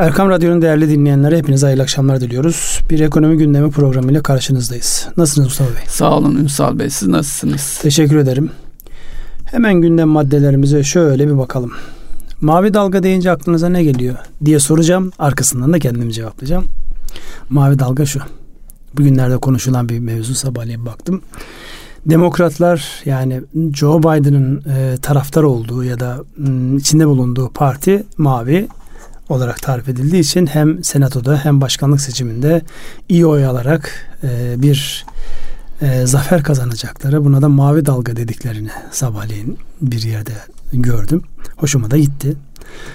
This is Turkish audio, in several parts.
Erkam Radyo'nun değerli dinleyenlere hepinize hayırlı akşamlar diliyoruz. Bir ekonomi gündemi programıyla karşınızdayız. Nasılsınız Mustafa Bey? Sağ olun Ünsal Bey. Siz nasılsınız? Teşekkür ederim. Hemen gündem maddelerimize şöyle bir bakalım. Mavi dalga deyince aklınıza ne geliyor diye soracağım. Arkasından da kendim cevaplayacağım. Mavi dalga şu. Bugünlerde konuşulan bir mevzu sabahleyin baktım. Demokratlar yani Joe Biden'ın e, taraftar olduğu ya da m, içinde bulunduğu parti mavi olarak tarif edildiği için hem senatoda hem başkanlık seçiminde iyi oy alarak e, bir e, zafer kazanacakları buna da mavi dalga dediklerini sabahleyin bir yerde gördüm. Hoşuma da gitti.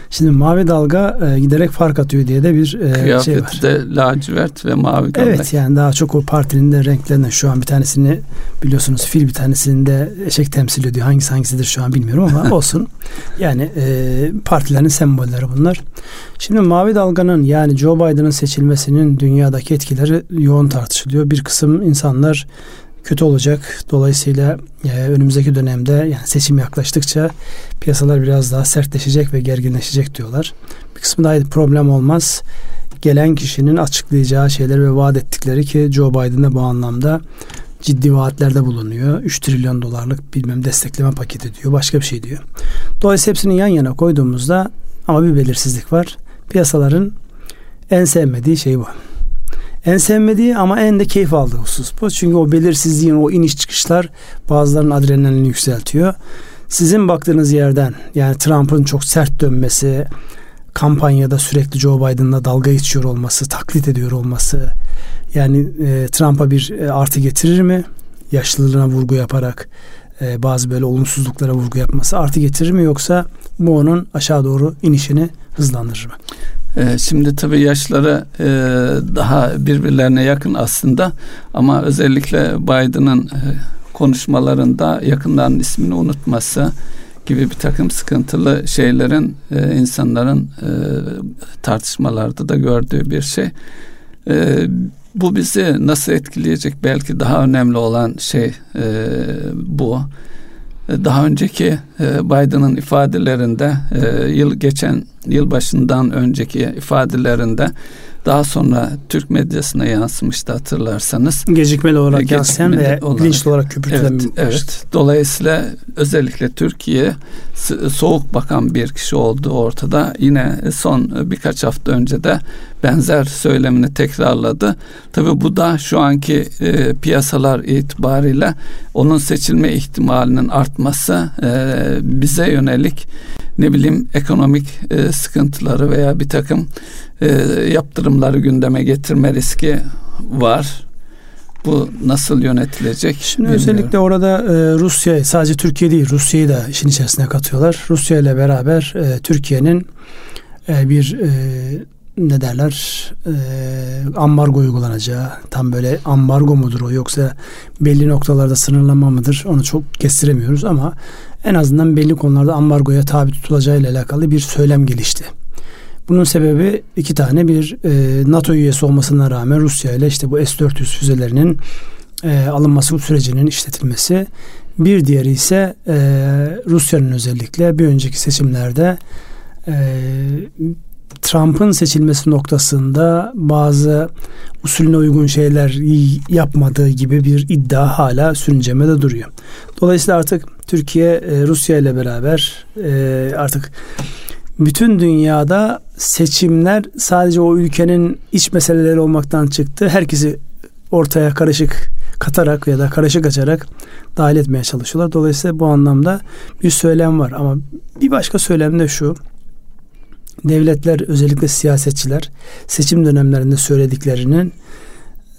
Şimdi mavi dalga e, giderek fark atıyor diye de bir e, şey var. de lacivert ve mavi gömlek. Evet yani daha çok o partinin de renklerinden şu an bir tanesini biliyorsunuz fil bir tanesini de eşek temsil ediyor. Hangisi hangisidir şu an bilmiyorum ama olsun. Yani e, partilerin sembolleri bunlar. Şimdi mavi dalganın yani Joe Biden'ın seçilmesinin dünyadaki etkileri yoğun tartışılıyor. Bir kısım insanlar kötü olacak. Dolayısıyla e, önümüzdeki dönemde yani seçim yaklaştıkça piyasalar biraz daha sertleşecek ve gerginleşecek diyorlar. Bir kısmı daha problem olmaz. Gelen kişinin açıklayacağı şeyler ve vaat ettikleri ki Joe Biden de bu anlamda ciddi vaatlerde bulunuyor. 3 trilyon dolarlık bilmem destekleme paketi diyor. Başka bir şey diyor. Dolayısıyla hepsini yan yana koyduğumuzda ama bir belirsizlik var. Piyasaların en sevmediği şey bu. En sevmediği ama en de keyif aldığı husus bu. Çünkü o belirsizliğin o iniş çıkışlar bazılarının adrenalini yükseltiyor. Sizin baktığınız yerden yani Trump'ın çok sert dönmesi, kampanyada sürekli Joe Biden'la dalga geçiyor olması, taklit ediyor olması yani e, Trump'a bir e, artı getirir mi? Yaşlılığına vurgu yaparak e, bazı böyle olumsuzluklara vurgu yapması artı getirir mi yoksa bu onun aşağı doğru inişini hızlandırır mı? Ee, şimdi tabii yaşları e, daha birbirlerine yakın aslında ama özellikle Biden'ın e, konuşmalarında yakınların ismini unutması gibi bir takım sıkıntılı şeylerin e, insanların tartışmalarda da gördüğü bir şey. Bu bizi nasıl etkileyecek? Belki daha önemli olan şey bu daha önceki e, Biden'ın ifadelerinde e, yıl geçen yıl başından önceki ifadelerinde daha sonra Türk medyasına yansımıştı hatırlarsanız. Gecikmeli olarak Gecikmeli yansıyan ve olarak, bilinçli olarak köpürtülen evet, evet. Dolayısıyla özellikle Türkiye soğuk bakan bir kişi olduğu ortada. Yine son birkaç hafta önce de benzer söylemini tekrarladı. Tabi bu da şu anki e, piyasalar itibariyle onun seçilme ihtimalinin artması e, bize yönelik ne bileyim ekonomik e, sıkıntıları veya bir takım e, yaptırımları gündeme getirme riski var. Bu nasıl yönetilecek? Şimdi bilmiyorum. özellikle orada e, Rusya sadece Türkiye değil Rusya'yı da işin içerisine katıyorlar. Rusya ile beraber e, Türkiye'nin e, bir e, ne derler e, ambargo uygulanacağı tam böyle ambargo mudur o yoksa belli noktalarda sınırlama mıdır onu çok kestiremiyoruz ama en azından belli konularda ambargoya tabi tutulacağı ile alakalı bir söylem gelişti. Bunun sebebi iki tane bir e, NATO üyesi olmasına rağmen Rusya ile işte bu S-400 füzelerinin e, alınması sürecinin işletilmesi. Bir diğeri ise e, Rusya'nın özellikle bir önceki seçimlerde e, Trump'ın seçilmesi noktasında bazı usulüne uygun şeyler yapmadığı gibi bir iddia hala sürüncemede duruyor. Dolayısıyla artık Türkiye e, Rusya ile beraber e, artık bütün dünyada seçimler sadece o ülkenin iç meseleleri olmaktan çıktı. Herkesi ortaya karışık katarak ya da karışık açarak dahil etmeye çalışıyorlar. Dolayısıyla bu anlamda bir söylem var ama bir başka söylem de şu devletler özellikle siyasetçiler seçim dönemlerinde söylediklerinin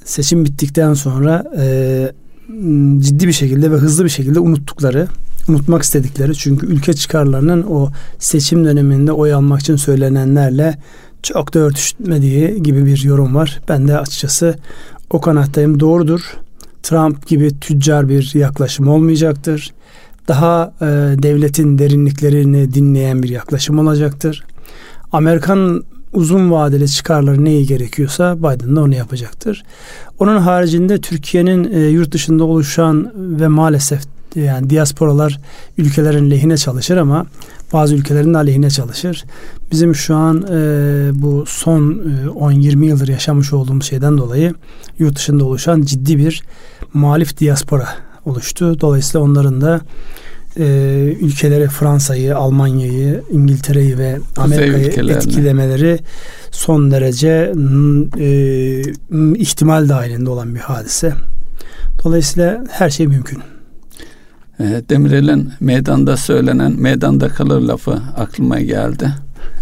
seçim bittikten sonra e, ciddi bir şekilde ve hızlı bir şekilde unuttukları, unutmak istedikleri çünkü ülke çıkarlarının o seçim döneminde oy almak için söylenenlerle çok da örtüşmediği gibi bir yorum var. Ben de açıkçası o kanattayım. Doğrudur. Trump gibi tüccar bir yaklaşım olmayacaktır. Daha e, devletin derinliklerini dinleyen bir yaklaşım olacaktır. Amerikan uzun vadeli çıkarları neyi gerekiyorsa Biden de onu yapacaktır. Onun haricinde Türkiye'nin e, yurt dışında oluşan ve maalesef Yani diasporalar ülkelerin lehine çalışır ama bazı ülkelerin aleyhine çalışır. Bizim şu an e, bu son e, 10-20 yıldır yaşamış olduğumuz şeyden dolayı yurt dışında oluşan ciddi bir muhalif diaspora oluştu. Dolayısıyla onların da e, ülkeleri Fransa'yı, Almanya'yı, İngiltere'yi ve Amerika'yı etkilemeleri son derece e, ihtimal dahilinde olan bir hadise. Dolayısıyla her şey mümkün. E, Demirel'in meydanda söylenen meydanda kalır lafı aklıma geldi.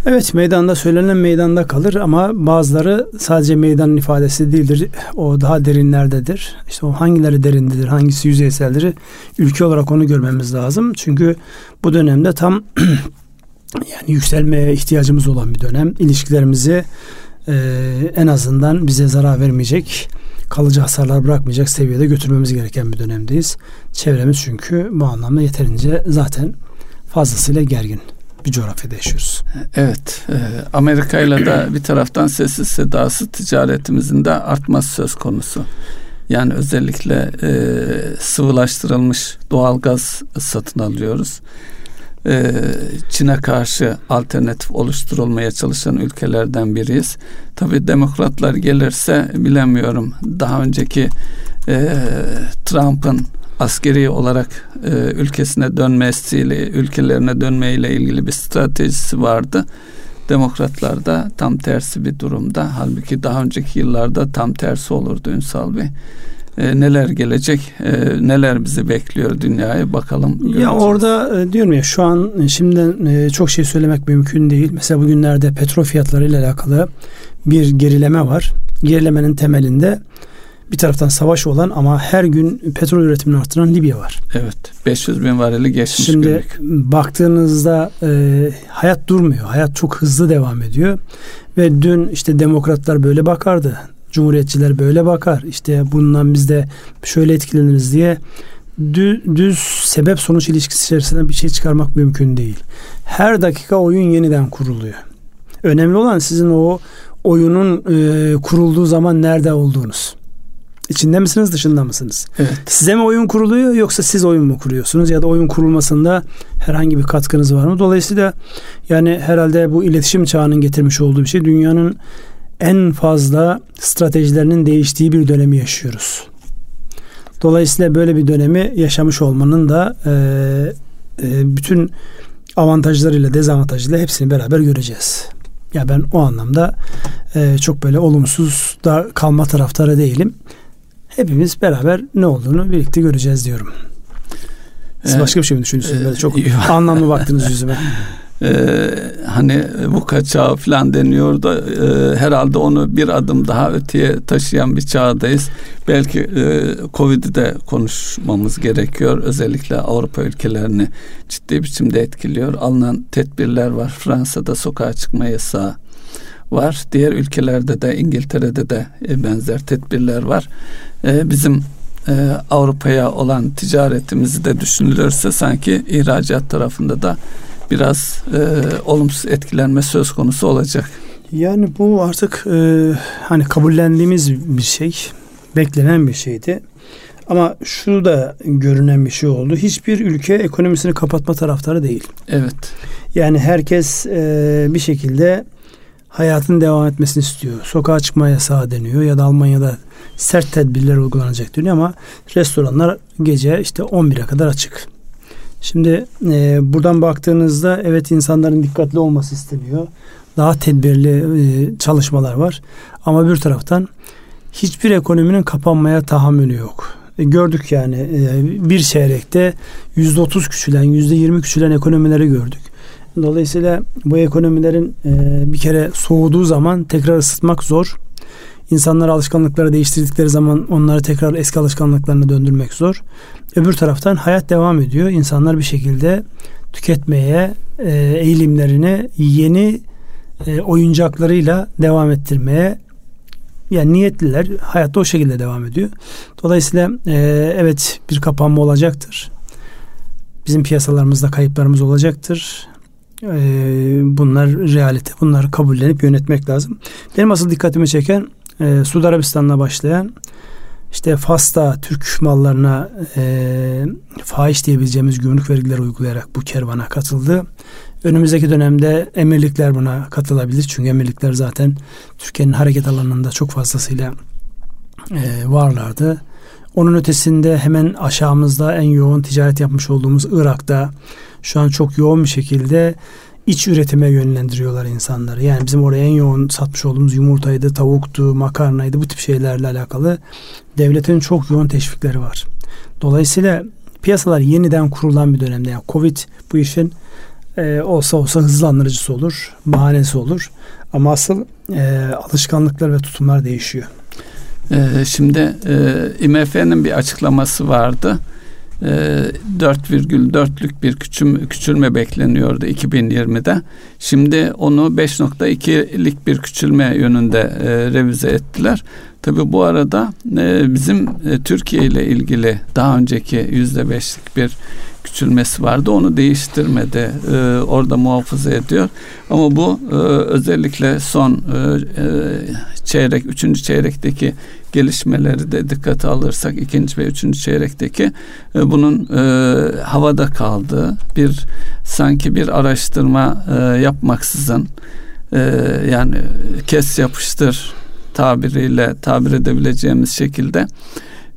Evet meydanda söylenen meydanda kalır ama bazıları sadece meydanın ifadesi değildir. O daha derinlerdedir. İşte o hangileri derindedir, hangisi yüzeyseldir ülke olarak onu görmemiz lazım. Çünkü bu dönemde tam yani yükselmeye ihtiyacımız olan bir dönem. İlişkilerimizi e, en azından bize zarar vermeyecek, kalıcı hasarlar bırakmayacak seviyede götürmemiz gereken bir dönemdeyiz. Çevremiz çünkü bu anlamda yeterince zaten fazlasıyla gergin bir coğrafyada yaşıyoruz. Evet, e, Amerika ile de bir taraftan sessiz sedası ticaretimizin de artması söz konusu. Yani özellikle e, sıvılaştırılmış doğal gaz satın alıyoruz. E, Çin'e karşı alternatif oluşturulmaya çalışan ülkelerden biriyiz. Tabi demokratlar gelirse bilemiyorum. Daha önceki e, Trump'ın askeri olarak e, ülkesine dönmesiyle, ülkelerine dönmeyle ilgili bir stratejisi vardı. Demokratlar da tam tersi bir durumda. Halbuki daha önceki yıllarda tam tersi olurdu Ünsal Bey. E, neler gelecek, e, neler bizi bekliyor dünyaya bakalım. Göreceğiz. Ya orada e, diyorum ya şu an e, şimdi e, çok şey söylemek mümkün değil. Mesela bugünlerde petrol fiyatları ile alakalı bir gerileme var. Gerilemenin temelinde bir taraftan savaş olan ama her gün petrol üretimini artıran Libya var. Evet. 500 bin varili geçmiş Şimdi günlük. baktığınızda e, hayat durmuyor. Hayat çok hızlı devam ediyor. Ve dün işte demokratlar böyle bakardı. Cumhuriyetçiler böyle bakar. İşte bundan biz de şöyle etkileniriz diye düz, düz sebep sonuç ilişkisi içerisinde bir şey çıkarmak mümkün değil. Her dakika oyun yeniden kuruluyor. Önemli olan sizin o oyunun e, kurulduğu zaman nerede olduğunuz. İçinde misiniz dışında mısınız? Evet. Size mi oyun kuruluyor yoksa siz oyun mu kuruyorsunuz ya da oyun kurulmasında herhangi bir katkınız var mı? Dolayısıyla yani herhalde bu iletişim çağının getirmiş olduğu bir şey dünyanın en fazla stratejilerinin değiştiği bir dönemi yaşıyoruz. Dolayısıyla böyle bir dönemi yaşamış olmanın da e, e, bütün avantajlarıyla dezavantajlarıyla hepsini beraber göreceğiz. Ya ben o anlamda e, çok böyle olumsuz da kalma taraftarı değilim hepimiz beraber ne olduğunu birlikte göreceğiz diyorum. Siz ee, başka bir şey mi düşünüyorsunuz? E, Böyle çok anlamlı baktınız yüzüme. Ee, hani bu kaçağı falan deniyor da e, herhalde onu bir adım daha öteye taşıyan bir çağdayız. Belki e, Covid'i de konuşmamız gerekiyor. Özellikle Avrupa ülkelerini ciddi biçimde etkiliyor. Alınan tedbirler var. Fransa'da sokağa çıkma yasağı var. Diğer ülkelerde de İngiltere'de de e, benzer tedbirler var. E, bizim e, Avrupa'ya olan ticaretimizi de düşünülürse sanki ihracat tarafında da biraz olumsuz etkilenme söz konusu olacak. Yani bu artık e, hani kabullendiğimiz bir şey, beklenen bir şeydi. Ama şu da görünen bir şey oldu. Hiçbir ülke ekonomisini kapatma taraftarı değil. Evet. Yani herkes e, bir şekilde hayatın devam etmesini istiyor. Sokağa çıkma yasağı deniyor ya da Almanya'da sert tedbirler uygulanacak deniyor ama restoranlar gece işte 11'e kadar açık. Şimdi e, buradan baktığınızda evet insanların dikkatli olması isteniyor. Daha tedbirli e, çalışmalar var. Ama bir taraftan hiçbir ekonominin kapanmaya tahammülü yok. E, gördük yani e, bir çeyrekte %30 küçülen, %20 küçülen ekonomileri gördük. Dolayısıyla bu ekonomilerin e, bir kere soğuduğu zaman tekrar ısıtmak zor. İnsanlar alışkanlıkları değiştirdikleri zaman onları tekrar eski alışkanlıklarına döndürmek zor. Öbür taraftan hayat devam ediyor. İnsanlar bir şekilde tüketmeye, e, eğilimlerini yeni e, oyuncaklarıyla devam ettirmeye yani niyetliler. Hayatta o şekilde devam ediyor. Dolayısıyla evet bir kapanma olacaktır. Bizim piyasalarımızda kayıplarımız olacaktır. Ee, bunlar realite. Bunları kabullenip yönetmek lazım. Benim asıl dikkatimi çeken e, Suudi Arabistan'la başlayan İşte Fas'ta Türk mallarına e, fahiş diyebileceğimiz gümrük vergileri uygulayarak bu kervana katıldı. Önümüzdeki dönemde emirlikler buna katılabilir. Çünkü emirlikler zaten Türkiye'nin hareket alanında çok fazlasıyla e, varlardı. Onun ötesinde hemen aşağımızda en yoğun ticaret yapmış olduğumuz Irak'ta şu an çok yoğun bir şekilde iç üretime yönlendiriyorlar insanları. Yani bizim oraya en yoğun satmış olduğumuz yumurtaydı, tavuktu, makarnaydı bu tip şeylerle alakalı devletin çok yoğun teşvikleri var. Dolayısıyla piyasalar yeniden kurulan bir dönemde. Yani Covid bu işin e, olsa olsa hızlandırıcısı olur, bahanesi olur. Ama asıl e, alışkanlıklar ve tutumlar değişiyor. Ee, şimdi e, IMF'nin bir açıklaması vardı. 4,4'lük ee, bir küçüm, küçülme bekleniyordu 2020'de. Şimdi onu 5.2'lik bir küçülme yönünde e, revize ettiler. Tabi bu arada e, bizim e, Türkiye ile ilgili daha önceki %5'lik bir küçülmesi vardı. Onu değiştirmedi. E, orada muhafaza ediyor. Ama bu e, özellikle son e, e, çeyrek, üçüncü çeyrekteki gelişmeleri de dikkate alırsak ikinci ve üçüncü çeyrekteki e, bunun e, havada kaldığı bir sanki bir araştırma e, yapmaksızın e, yani kes yapıştır tabiriyle tabir edebileceğimiz şekilde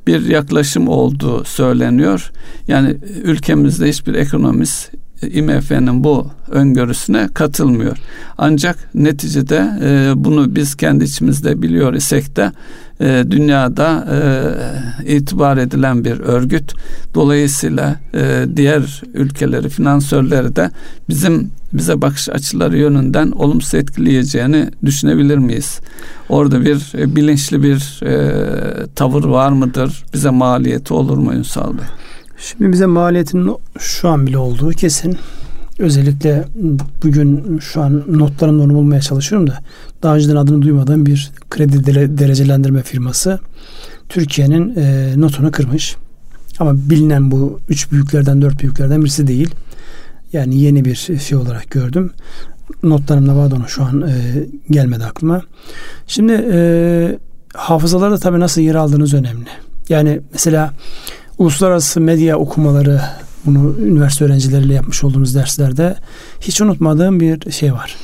bir yaklaşım olduğu söyleniyor. Yani ülkemizde hiçbir ekonomist IMF'nin bu öngörüsüne katılmıyor. Ancak neticede e, bunu biz kendi içimizde biliyor isek de e, dünyada e, itibar edilen bir örgüt. Dolayısıyla e, diğer ülkeleri, finansörleri de bizim bize bakış açıları yönünden olumsuz etkileyeceğini düşünebilir miyiz? Orada bir e, bilinçli bir e, tavır var mıdır? Bize maliyeti olur mu Ünsal Bey? Şimdi bize maliyetinin şu an bile olduğu kesin. Özellikle bugün şu an notlarımda onu bulmaya çalışıyorum da daha önceden adını duymadığım bir kredi derecelendirme firması Türkiye'nin e, notunu kırmış. Ama bilinen bu üç büyüklerden dört büyüklerden birisi değil. Yani yeni bir şey olarak gördüm. Notlarımda vardı onu şu an e, gelmedi aklıma. Şimdi e, hafızalarda tabii nasıl yer aldığınız önemli. Yani mesela uluslararası medya okumaları bunu üniversite öğrencileriyle yapmış olduğumuz derslerde hiç unutmadığım bir şey var.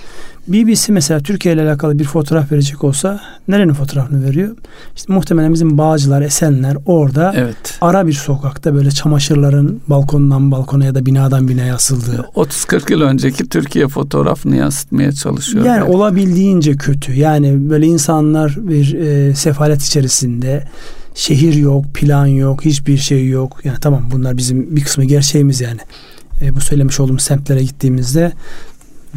BBC mesela Türkiye ile alakalı bir fotoğraf verecek olsa nerenin fotoğrafını veriyor? İşte muhtemelen bizim Bağcılar, Esenler orada evet. ara bir sokakta böyle çamaşırların balkondan balkona ya da binadan binaya asıldığı. 30-40 yıl önceki Türkiye fotoğrafını yansıtmaya çalışıyor. Yani evet. olabildiğince kötü. Yani böyle insanlar bir e, sefalet içerisinde şehir yok, plan yok, hiçbir şey yok. Yani tamam bunlar bizim bir kısmı gerçeğimiz yani. E, bu söylemiş olduğum semtlere gittiğimizde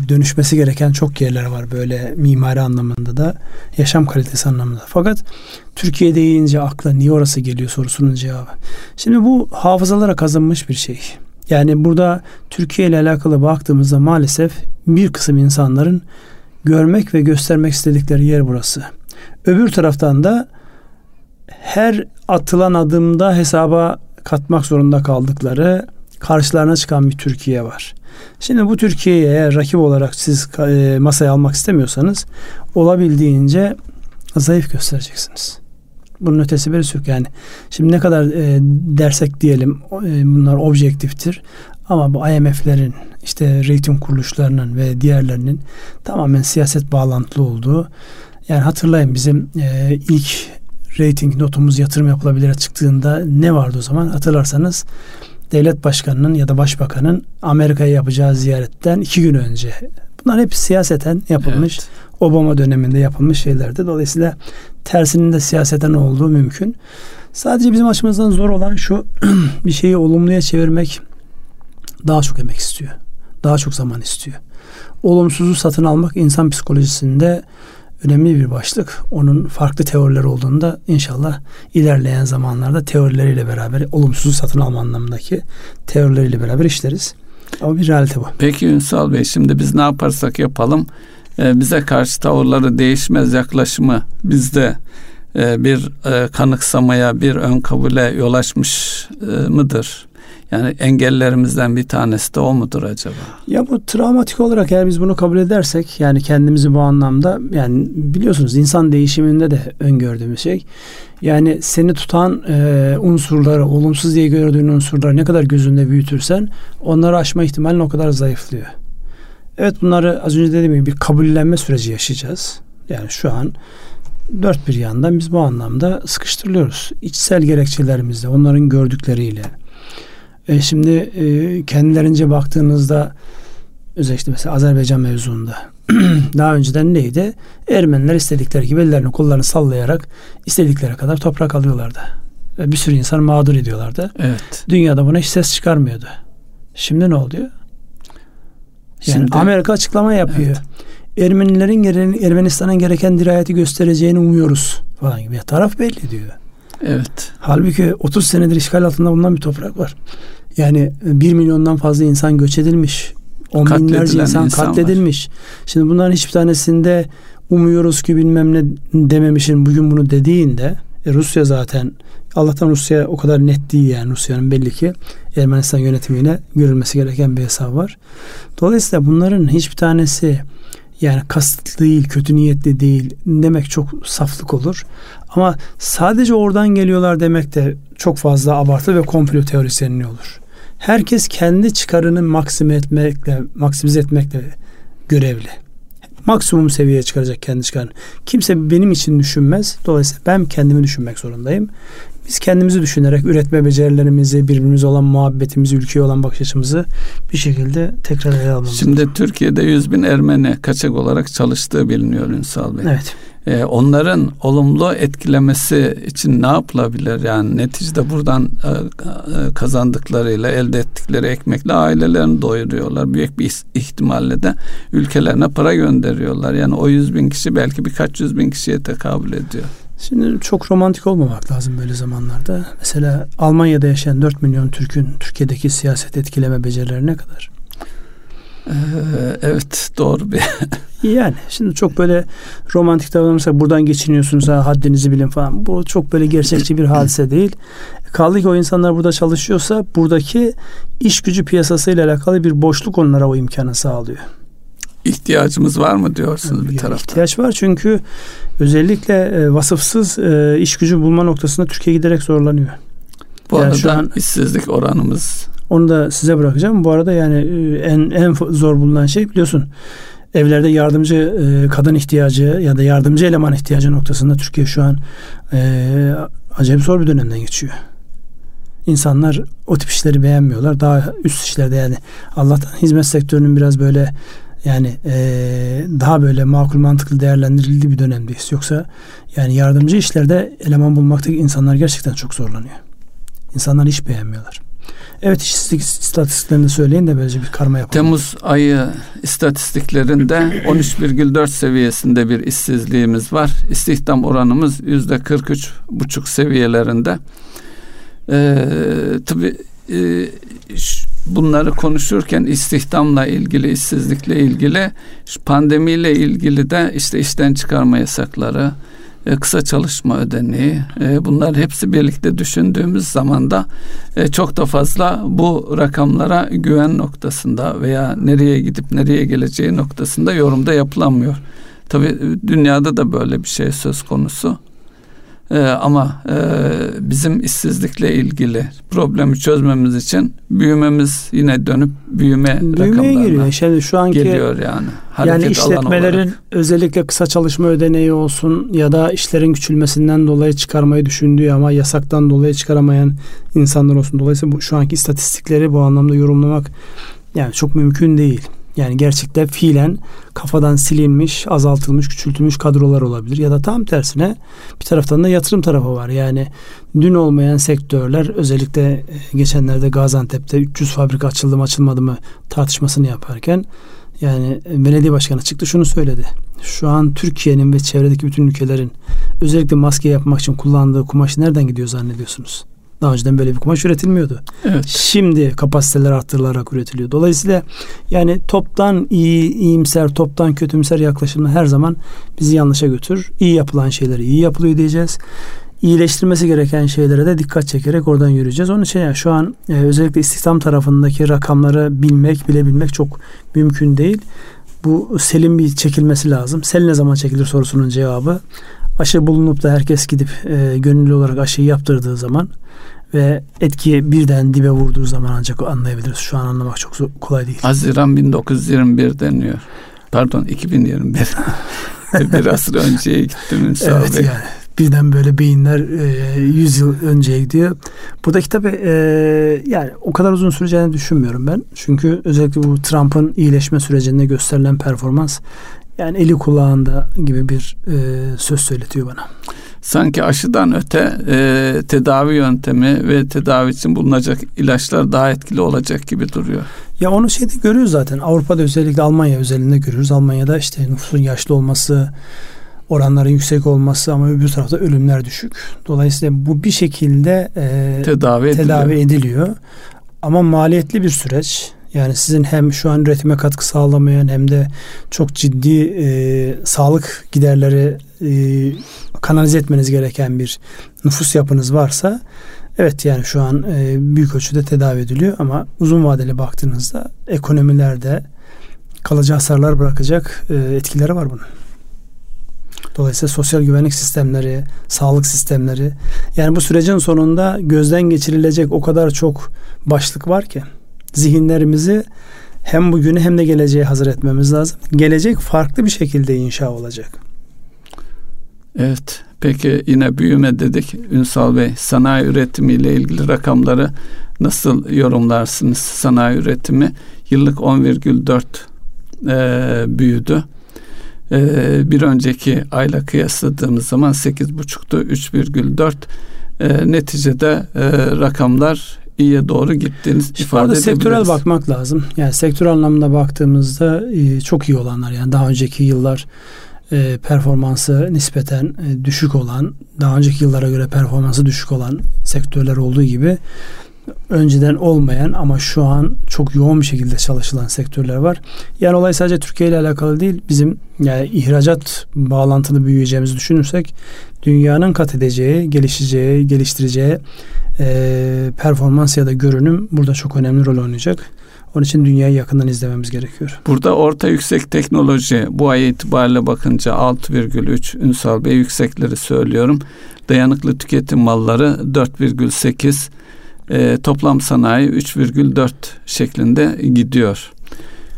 dönüşmesi gereken çok yerler var böyle mimari anlamında da yaşam kalitesi anlamında. Fakat Türkiye deyince akla niye orası geliyor sorusunun cevabı. Şimdi bu hafızalara kazanmış bir şey. Yani burada Türkiye ile alakalı baktığımızda maalesef bir kısım insanların görmek ve göstermek istedikleri yer burası. Öbür taraftan da her atılan adımda hesaba katmak zorunda kaldıkları karşılarına çıkan bir Türkiye var. Şimdi bu Türkiye'ye eğer rakip olarak siz e, masaya almak istemiyorsanız olabildiğince zayıf göstereceksiniz. Bunun ötesi bir yok yani. Şimdi ne kadar e, dersek diyelim e, bunlar objektiftir. Ama bu IMF'lerin işte reyting kuruluşlarının ve diğerlerinin tamamen siyaset bağlantılı olduğu yani hatırlayın bizim e, ilk rating notumuz yatırım yapılabilir çıktığında ne vardı o zaman hatırlarsanız devlet başkanının ya da başbakanın Amerika'ya yapacağı ziyaretten iki gün önce. Bunlar hep siyaseten yapılmış. Evet. Obama döneminde yapılmış şeylerdi. Dolayısıyla tersinin de siyaseten olduğu mümkün. Sadece bizim açımızdan zor olan şu bir şeyi olumluya çevirmek daha çok emek istiyor. Daha çok zaman istiyor. Olumsuzu satın almak insan psikolojisinde önemli bir başlık. Onun farklı teoriler olduğunda inşallah ilerleyen zamanlarda teorileriyle beraber olumsuz satın alma anlamındaki teorileriyle beraber işleriz. Ama bir realite bu. Peki Ünsal Bey şimdi biz ne yaparsak yapalım e, bize karşı tavırları değişmez yaklaşımı bizde e, bir e, kanıksamaya bir ön kabule yol açmış mıdır? Yani engellerimizden bir tanesi de o mudur acaba? Ya bu travmatik olarak eğer biz bunu kabul edersek yani kendimizi bu anlamda yani biliyorsunuz insan değişiminde de öngördüğümüz şey yani seni tutan e, unsurları olumsuz diye gördüğün unsurları ne kadar gözünde büyütürsen onları aşma ihtimalin o kadar zayıflıyor. Evet bunları az önce dediğim gibi bir kabullenme süreci yaşayacağız. Yani şu an dört bir yandan biz bu anlamda sıkıştırılıyoruz. İçsel gerekçelerimizle, onların gördükleriyle. E şimdi e, kendilerince baktığınızda özellikle mesela Azerbaycan mevzuunda daha önceden neydi? Ermeniler istedikleri gibi ellerini kollarını sallayarak istedikleri kadar toprak alıyorlardı. Ve bir sürü insan mağdur ediyorlardı. Evet. Dünyada buna hiç ses çıkarmıyordu. Şimdi ne oluyor? Yani Şimdi, Amerika açıklama yapıyor. Evet. Ermenilerin Ermenistan'ın gereken dirayeti göstereceğini umuyoruz falan gibi. Ya, taraf belli diyor. Evet. Halbuki 30 senedir işgal altında bulunan bir toprak var. Yani 1 milyondan fazla insan göç edilmiş. On binlerce insan, insan katledilmiş. Var. Şimdi bunların hiçbir tanesinde umuyoruz ki bilmem ne dememişin bugün bunu dediğinde e, Rusya zaten Allah'tan Rusya o kadar net değil yani Rusya'nın belli ki Ermenistan yönetimiyle görülmesi gereken bir hesap var. Dolayısıyla bunların hiçbir tanesi yani kasıtlı değil, kötü niyetli değil demek çok saflık olur. Ama sadece oradan geliyorlar demek de çok fazla abartı ve komplo teorisyenliği olur. Herkes kendi çıkarını maksime etmekle, maksimize etmekle görevli. Maksimum seviyeye çıkaracak kendi çıkarını. Kimse benim için düşünmez. Dolayısıyla ben kendimi düşünmek zorundayım. Biz kendimizi düşünerek üretme becerilerimizi, birbirimize olan muhabbetimizi, ülkeye olan bakış açımızı bir şekilde tekrar ele almamız Şimdi Türkiye'de 100 bin Ermeni kaçak olarak çalıştığı biliniyor Ünsal Bey. Evet. Ee, onların olumlu etkilemesi için ne yapılabilir? Yani neticede buradan e, e, kazandıklarıyla, elde ettikleri ekmekle ailelerini doyuruyorlar. Büyük bir ihtimalle de ülkelerine para gönderiyorlar. Yani o 100 bin kişi belki birkaç yüz bin kişiye tekabül ediyor. Şimdi çok romantik olmamak lazım böyle zamanlarda. Mesela Almanya'da yaşayan 4 milyon Türk'ün Türkiye'deki siyaset etkileme becerileri ne kadar? Ee, evet doğru bir. yani şimdi çok böyle romantik davranırsak buradan geçiniyorsunuz ha haddinizi bilin falan. Bu çok böyle gerçekçi bir hadise değil. Kaldı ki o insanlar burada çalışıyorsa buradaki iş gücü piyasasıyla alakalı bir boşluk onlara o imkanı sağlıyor ihtiyacımız var mı diyorsunuz yani bir taraftan? İhtiyaç var çünkü özellikle e, vasıfsız e, iş gücü bulma noktasında Türkiye giderek zorlanıyor. Bu yani arada şu an, işsizlik oranımız onu da size bırakacağım. Bu arada yani e, en en zor bulunan şey biliyorsun evlerde yardımcı e, kadın ihtiyacı ya da yardımcı eleman ihtiyacı noktasında Türkiye şu an e, acayip zor bir dönemden geçiyor. İnsanlar o tip işleri beğenmiyorlar. Daha üst işlerde yani Allah'tan hizmet sektörünün biraz böyle yani e, daha böyle makul mantıklı değerlendirildiği bir dönemdeyiz. Yoksa yani yardımcı işlerde eleman bulmaktaki insanlar gerçekten çok zorlanıyor. İnsanlar iş beğenmiyorlar. Evet işsizlik istatistiklerini söyleyin de böylece bir karma yapalım. Temmuz ayı istatistiklerinde 13,4 seviyesinde bir işsizliğimiz var. İstihdam oranımız yüzde 43 buçuk seviyelerinde. Ee, tabii e, bunları konuşurken istihdamla ilgili, işsizlikle ilgili, pandemiyle ilgili de işte işten çıkarma yasakları, e, kısa çalışma ödeneği e, bunlar hepsi birlikte düşündüğümüz zaman da e, çok da fazla bu rakamlara güven noktasında veya nereye gidip nereye geleceği noktasında yorumda yapılamıyor. Tabi dünyada da böyle bir şey söz konusu. Ee, ama e, bizim işsizlikle ilgili problemi çözmemiz için büyümemiz yine dönüp büyüme Büyümeye giriyor. Şimdi şu anki geliyor yani. Hareket yani işletmelerin özellikle kısa çalışma ödeneği olsun ya da işlerin küçülmesinden dolayı çıkarmayı düşündüğü ama yasaktan dolayı çıkaramayan insanlar olsun. Dolayısıyla bu şu anki istatistikleri bu anlamda yorumlamak yani çok mümkün değil. Yani gerçekten fiilen kafadan silinmiş, azaltılmış, küçültülmüş kadrolar olabilir. Ya da tam tersine bir taraftan da yatırım tarafı var. Yani dün olmayan sektörler özellikle e, geçenlerde Gaziantep'te 300 fabrika açıldı mı açılmadı mı tartışmasını yaparken yani e, belediye başkanı çıktı şunu söyledi. Şu an Türkiye'nin ve çevredeki bütün ülkelerin özellikle maske yapmak için kullandığı kumaş nereden gidiyor zannediyorsunuz? Daha önceden böyle bir kumaş üretilmiyordu. Evet. Şimdi kapasiteler arttırılarak üretiliyor. Dolayısıyla yani toptan iyi, iyimser, toptan kötümser yaklaşımla her zaman bizi yanlışa götür. İyi yapılan şeyleri iyi yapılıyor diyeceğiz. iyileştirmesi gereken şeylere de dikkat çekerek oradan yürüyeceğiz. Onun için yani şu an e, özellikle istihdam tarafındaki rakamları bilmek, bilebilmek çok mümkün değil. Bu selin bir çekilmesi lazım. Sel ne zaman çekilir sorusunun cevabı aşı bulunup da herkes gidip e, gönüllü olarak aşıyı yaptırdığı zaman ve etki birden dibe vurduğu zaman ancak anlayabiliriz. Şu an anlamak çok zor, kolay değil. Haziran 1921 deniyor. Pardon 2021. bir asır önceye gittim Ünsal evet, Bey. Yani birden böyle beyinler e, 100 yıl önceye gidiyor. Buradaki tabi e, yani o kadar uzun süreceğini düşünmüyorum ben. Çünkü özellikle bu Trump'ın iyileşme sürecinde gösterilen performans yani eli kulağında gibi bir e, söz söyletiyor bana. Sanki aşıdan öte e, tedavi yöntemi ve tedavi için bulunacak ilaçlar daha etkili olacak gibi duruyor. Ya onu şeyde görüyoruz zaten. Avrupa'da özellikle Almanya özelinde görüyoruz. Almanya'da işte nüfusun yaşlı olması, oranların yüksek olması ama öbür tarafta ölümler düşük. Dolayısıyla bu bir şekilde e, tedavi, tedavi ediliyor. ediliyor. Ama maliyetli bir süreç. Yani sizin hem şu an üretime katkı sağlamayan hem de çok ciddi e, sağlık giderleri e, kanalize etmeniz gereken bir nüfus yapınız varsa evet yani şu an e, büyük ölçüde tedavi ediliyor ama uzun vadeli baktığınızda ekonomilerde kalıcı hasarlar bırakacak e, etkileri var bunun. Dolayısıyla sosyal güvenlik sistemleri, sağlık sistemleri yani bu sürecin sonunda gözden geçirilecek o kadar çok başlık var ki zihinlerimizi hem bugünü hem de geleceğe hazır etmemiz lazım. Gelecek farklı bir şekilde inşa olacak. Evet. Peki yine büyüme dedik. Ünsal Bey sanayi üretimi ile ilgili rakamları nasıl yorumlarsınız? Sanayi üretimi yıllık 10,4 e, büyüdü. E, bir önceki ayla kıyasladığımız zaman 8,5'tu 3,4 e, neticede e, rakamlar iyiye doğru gittiğiniz işte ifade edebiliriz. Sektörel bakmak lazım. Yani sektör anlamında baktığımızda e, çok iyi olanlar yani daha önceki yıllar e, performansı nispeten e, düşük olan, daha önceki yıllara göre performansı düşük olan sektörler olduğu gibi önceden olmayan ama şu an çok yoğun bir şekilde çalışılan sektörler var. Yani olay sadece Türkiye ile alakalı değil. Bizim yani ihracat bağlantılı büyüyeceğimizi düşünürsek dünyanın kat edeceği, gelişeceği, geliştireceği e, performans ya da görünüm burada çok önemli rol oynayacak. Onun için dünyayı yakından izlememiz gerekiyor. Burada orta yüksek teknoloji bu ay itibariyle bakınca 6,3 Ünsal Bey yüksekleri söylüyorum. Dayanıklı tüketim malları 4,8 e, toplam sanayi 3,4 şeklinde gidiyor.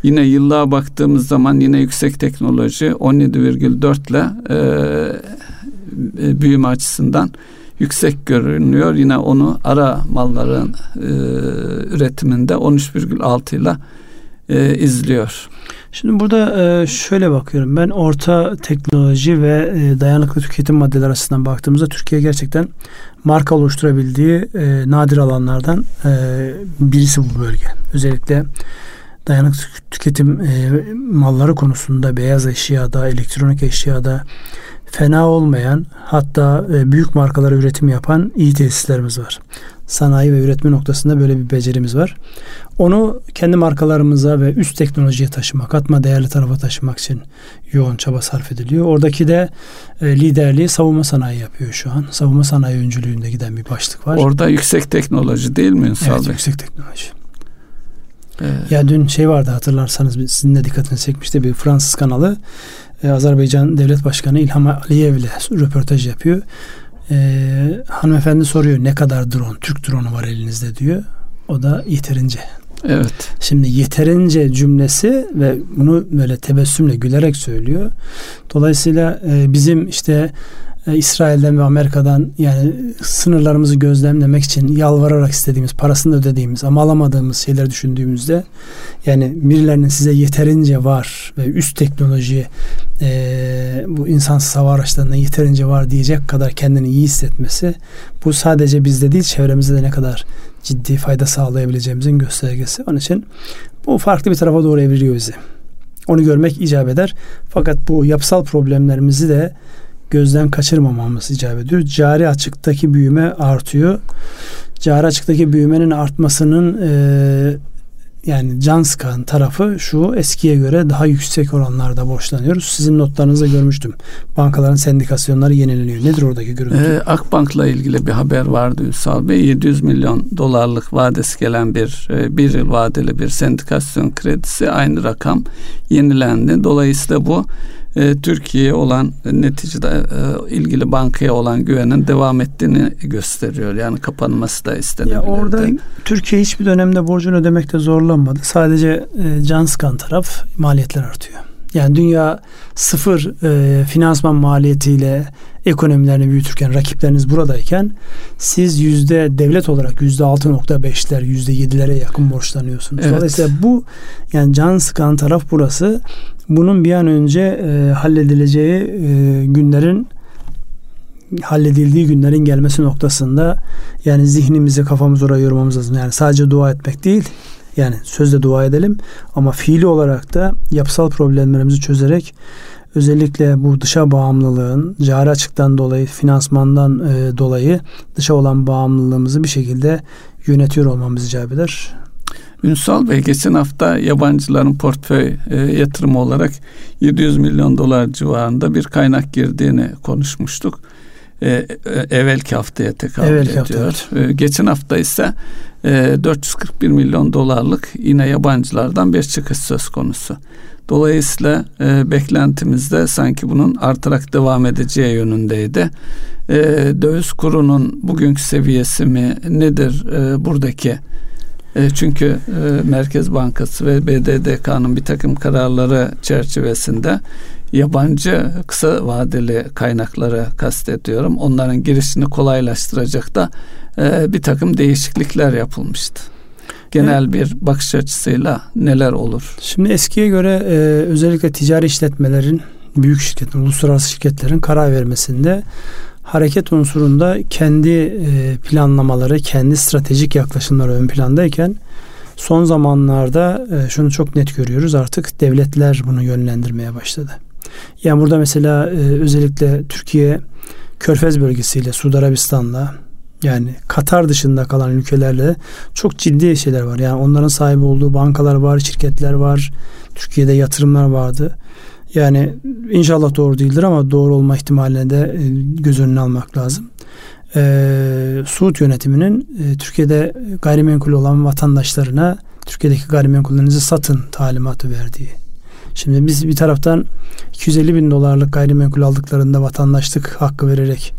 Yine yıllığa baktığımız zaman yine yüksek teknoloji 17,4 ile e, büyüme açısından yüksek görünüyor. Yine onu ara malların e, üretiminde 13,6 ile e, izliyor. Şimdi burada e, şöyle bakıyorum ben orta teknoloji ve e, dayanıklı tüketim maddeleri arasından baktığımızda Türkiye gerçekten marka oluşturabildiği e, nadir alanlardan birisi bu bölge. Özellikle dayanıklı tüketim malları konusunda beyaz eşyada, elektronik eşyada fena olmayan hatta büyük markalara üretim yapan iyi tesislerimiz var sanayi ve üretme noktasında böyle bir becerimiz var. Onu kendi markalarımıza ve üst teknolojiye taşımak, katma değerli tarafa taşımak için yoğun çaba sarf ediliyor. Oradaki de e, liderliği savunma sanayi yapıyor şu an. Savunma sanayi öncülüğünde giden bir başlık var. Orada yüksek teknoloji değil mi Ünsal Evet, Bey? yüksek teknoloji. Evet. Ya dün şey vardı hatırlarsanız sizin de dikkatini çekmişti bir Fransız kanalı e, Azerbaycan Devlet Başkanı İlham Aliyev ile röportaj yapıyor e, hanımefendi soruyor ne kadar drone, Türk drone'u var elinizde diyor. O da yeterince. Evet. Şimdi yeterince cümlesi ve bunu böyle tebessümle gülerek söylüyor. Dolayısıyla e, bizim işte e, İsrail'den ve Amerika'dan yani sınırlarımızı gözlemlemek için yalvararak istediğimiz, parasını ödediğimiz ama alamadığımız şeyler düşündüğümüzde yani birilerinin size yeterince var ve üst teknoloji e, bu insansız hava araçlarında yeterince var diyecek kadar kendini iyi hissetmesi bu sadece bizde değil çevremizde de ne kadar ciddi fayda sağlayabileceğimizin göstergesi. Onun için bu farklı bir tarafa doğru evriliyor bizi. Onu görmek icap eder. Fakat bu yapısal problemlerimizi de gözden kaçırmamamız icap ediyor. Cari açıktaki büyüme artıyor. Cari açıktaki büyümenin artmasının e, yani can sıkan tarafı şu eskiye göre daha yüksek oranlarda borçlanıyoruz. Sizin notlarınızda görmüştüm. Bankaların sendikasyonları yenileniyor. Nedir oradaki görüntü? Ee, Akbank'la ilgili bir haber vardı Ünsal Bey. 700 milyon dolarlık vadesi gelen bir e, bir yıl vadeli bir sendikasyon kredisi aynı rakam yenilendi. Dolayısıyla bu e, Türkiye'ye olan neticede e, ilgili bankaya olan güvenin devam ettiğini gösteriyor. Yani kapanması da istenebilirdi. Ya orada Türkiye hiçbir dönemde borcunu ödemekte zorlanmadı. Sadece e, can sıkan taraf maliyetler artıyor. Yani dünya sıfır e, finansman maliyetiyle ekonomilerini büyütürken rakipleriniz buradayken siz yüzde devlet olarak yüzde altı nokta beşler yüzde yedilere yakın borçlanıyorsunuz. Evet. Dolayısıyla bu yani can sıkan taraf burası. Bunun bir an önce e, halledileceği e, günlerin halledildiği günlerin gelmesi noktasında yani zihnimizi kafamızı oraya yormamız lazım. Yani sadece dua etmek değil yani sözde dua edelim ama fiili olarak da yapısal problemlerimizi çözerek özellikle bu dışa bağımlılığın cari açıktan dolayı finansmandan e, dolayı dışa olan bağımlılığımızı bir şekilde yönetiyor olmamız icap eder. Ünsal Bey geçen hafta yabancıların portföy e, yatırımı olarak 700 milyon dolar civarında bir kaynak girdiğini konuşmuştuk. E, e, evvelki haftaya tekabül evvelki ediyor. Hafta, evet. e, geçen hafta ise e, 441 milyon dolarlık yine yabancılardan bir çıkış söz konusu. Dolayısıyla e, beklentimizde sanki bunun artarak devam edeceği yönündeydi. E, döviz kurunun bugünkü seviyesi mi nedir e, buradaki e, çünkü e, Merkez Bankası ve BDDK'nın bir takım kararları çerçevesinde yabancı kısa vadeli kaynakları kastediyorum. Onların girişini kolaylaştıracak da e, bir takım değişiklikler yapılmıştı. Genel bir bakış açısıyla neler olur? Şimdi eskiye göre e, özellikle ticari işletmelerin, büyük şirketlerin, uluslararası şirketlerin karar vermesinde hareket unsurunda kendi e, planlamaları, kendi stratejik yaklaşımları ön plandayken son zamanlarda e, şunu çok net görüyoruz artık devletler bunu yönlendirmeye başladı. Yani burada mesela e, özellikle Türkiye Körfez bölgesiyle, Suudi Arabistan'la yani Katar dışında kalan ülkelerle çok ciddi şeyler var. Yani onların sahibi olduğu bankalar var, şirketler var. Türkiye'de yatırımlar vardı. Yani inşallah doğru değildir ama doğru olma ihtimaline de e, göz önüne almak lazım. Ee, Suud yönetiminin e, Türkiye'de gayrimenkul olan vatandaşlarına Türkiye'deki gayrimenkullerinizi satın talimatı verdiği. Şimdi biz bir taraftan 250 bin dolarlık gayrimenkul aldıklarında vatandaşlık hakkı vererek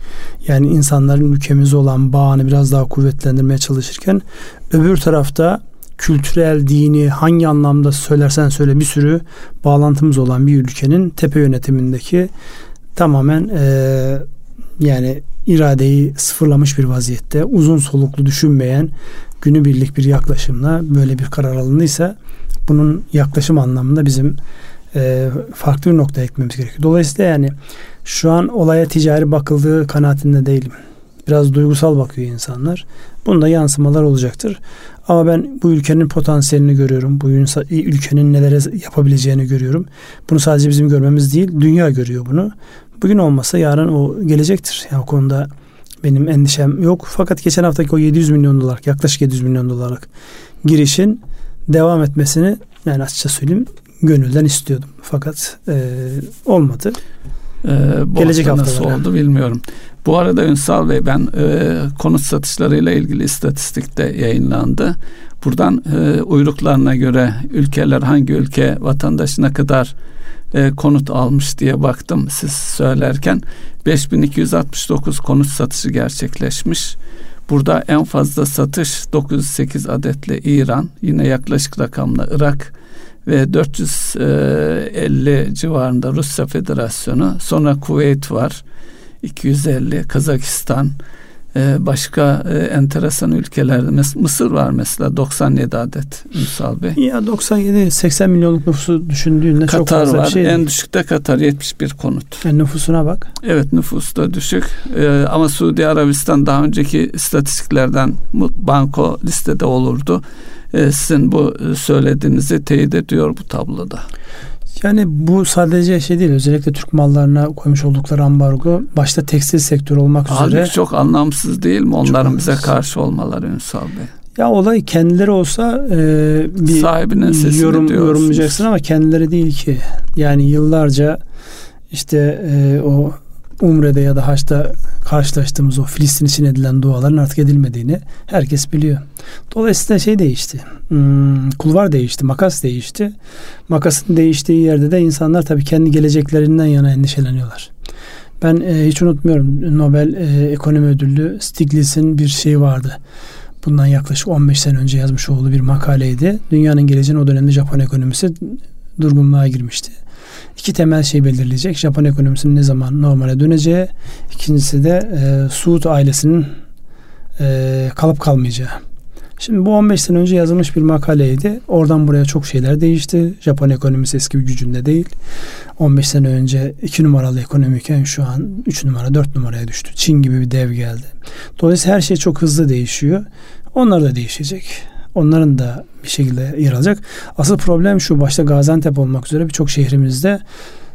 yani insanların ülkemize olan bağını biraz daha kuvvetlendirmeye çalışırken öbür tarafta kültürel, dini hangi anlamda söylersen söyle bir sürü bağlantımız olan bir ülkenin tepe yönetimindeki tamamen e, yani iradeyi sıfırlamış bir vaziyette uzun soluklu düşünmeyen günübirlik bir yaklaşımla böyle bir karar alındıysa bunun yaklaşım anlamında bizim e, farklı bir noktaya ekmemiz gerekiyor. Dolayısıyla yani şu an olaya ticari bakıldığı kanaatinde değilim. Biraz duygusal bakıyor insanlar. Bunda yansımalar olacaktır. Ama ben bu ülkenin potansiyelini görüyorum. Bu ülkenin nelere yapabileceğini görüyorum. Bunu sadece bizim görmemiz değil, dünya görüyor bunu. Bugün olmasa yarın o gelecektir. Yani o konuda benim endişem yok. Fakat geçen haftaki o 700 milyon dolar, yaklaşık 700 milyon dolarlık girişin devam etmesini yani açıkça söyleyeyim gönülden istiyordum. Fakat e, olmadı. Ee, bu Gelecek hafta nasıl oldu bilmiyorum. Bu arada Ünsal Bey ben e, konut satışlarıyla ilgili istatistikte yayınlandı. Buradan e, uyruklarına göre ülkeler hangi ülke vatandaşına kadar e, konut almış diye baktım siz söylerken 5269 konut satışı gerçekleşmiş. Burada en fazla satış 908 adetle İran, yine yaklaşık rakamla Irak, ve 450 civarında Rusya Federasyonu sonra Kuveyt var 250 Kazakistan e, başka e, enteresan ülkelerde Mısır var mesela 97 adet Ünsal Bey. Ya 97 80 milyonluk nüfusu düşündüğünde Katar çok fazla var. bir şey. En düşükte Katar 71 konut. Yani nüfusuna bak. Evet nüfus da düşük. Ee, ama Suudi Arabistan daha önceki istatistiklerden banko listede olurdu e, sizin bu e, söylediğinizi teyit ediyor bu tabloda. Yani bu sadece şey değil özellikle Türk mallarına koymuş oldukları ambargo başta tekstil sektörü olmak üzere. Halbuki çok anlamsız değil mi onların bize karşı olmaları Ünsal Bey? Ya olay kendileri olsa e, bir Sahibinin sesini yorum, yorumlayacaksın ama kendileri değil ki. Yani yıllarca işte e, o Umre'de ya da Haç'ta karşılaştığımız o Filistin için edilen duaların artık edilmediğini herkes biliyor. Dolayısıyla şey değişti. Hmm, kulvar değişti, makas değişti. Makasın değiştiği yerde de insanlar tabii kendi geleceklerinden yana endişeleniyorlar. Ben e, hiç unutmuyorum Nobel e, Ekonomi Ödüllü Stiglitz'in bir şeyi vardı. Bundan yaklaşık 15 sene önce yazmış olduğu bir makaleydi. Dünyanın geleceğini o dönemde Japon ekonomisi durgunluğa girmişti. İki temel şey belirleyecek. Japon ekonomisinin ne zaman normale döneceği. İkincisi de e, Suud ailesinin e, kalıp kalmayacağı. Şimdi bu 15 sene önce yazılmış bir makaleydi. Oradan buraya çok şeyler değişti. Japon ekonomisi eski bir gücünde değil. 15 sene önce 2 numaralı ekonomiyken şu an 3 numara 4 numaraya düştü. Çin gibi bir dev geldi. Dolayısıyla her şey çok hızlı değişiyor. Onlar da değişecek. Onların da bir şekilde yer alacak. Asıl problem şu başta Gaziantep olmak üzere birçok şehrimizde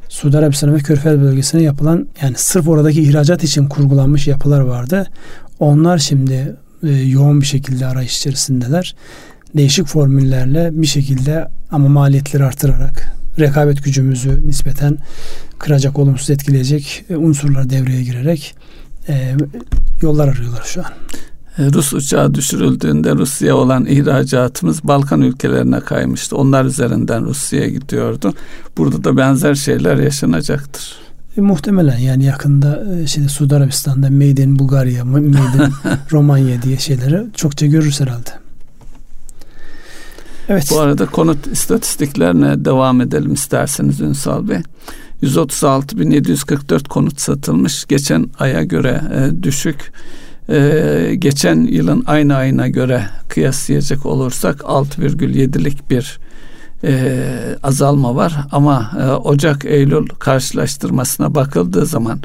Suudi Arabistan ve Körfez bölgesine yapılan yani sırf oradaki ihracat için kurgulanmış yapılar vardı. Onlar şimdi e, yoğun bir şekilde arayış içerisindeler. Değişik formüllerle bir şekilde ama maliyetleri artırarak rekabet gücümüzü nispeten kıracak, olumsuz etkileyecek e, unsurlar devreye girerek e, yollar arıyorlar şu an. E, Rus uçağı düşürüldüğünde Rusya olan ihracatımız Balkan ülkelerine kaymıştı. Onlar üzerinden Rusya'ya gidiyordu. Burada da benzer şeyler yaşanacaktır. E, muhtemelen yani yakında e, şimdi Suudi Arabistan'da Made in Bulgaria, Made in Romanya diye şeyleri çokça görürüz herhalde. Evet. Bu arada konut istatistiklerine devam edelim isterseniz Ünsal Bey. 136.744 konut satılmış. Geçen aya göre e, düşük. E, geçen yılın aynı ayına göre kıyaslayacak olursak 6,7'lik bir e, azalma var ama e, Ocak Eylül karşılaştırmasına bakıldığı zaman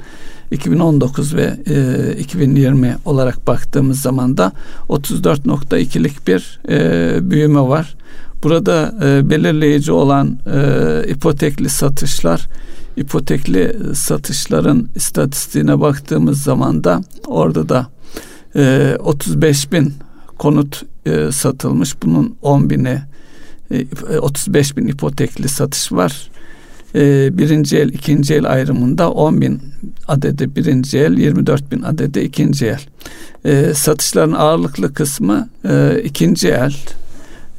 2019 ve e, 2020 olarak baktığımız zaman da 34.2'lik bir e, büyüme var. Burada e, belirleyici olan e, ipotekli satışlar, ipotekli satışların istatistiğine baktığımız zaman da orada da e, 35 bin konut e, satılmış. Bunun 10 bini 35 e, bin ipotekli satış var. E, birinci el, ikinci el ayrımında 10 bin adedi birinci el, 24 bin adedi ikinci el. E, satışların ağırlıklı kısmı ikinci el.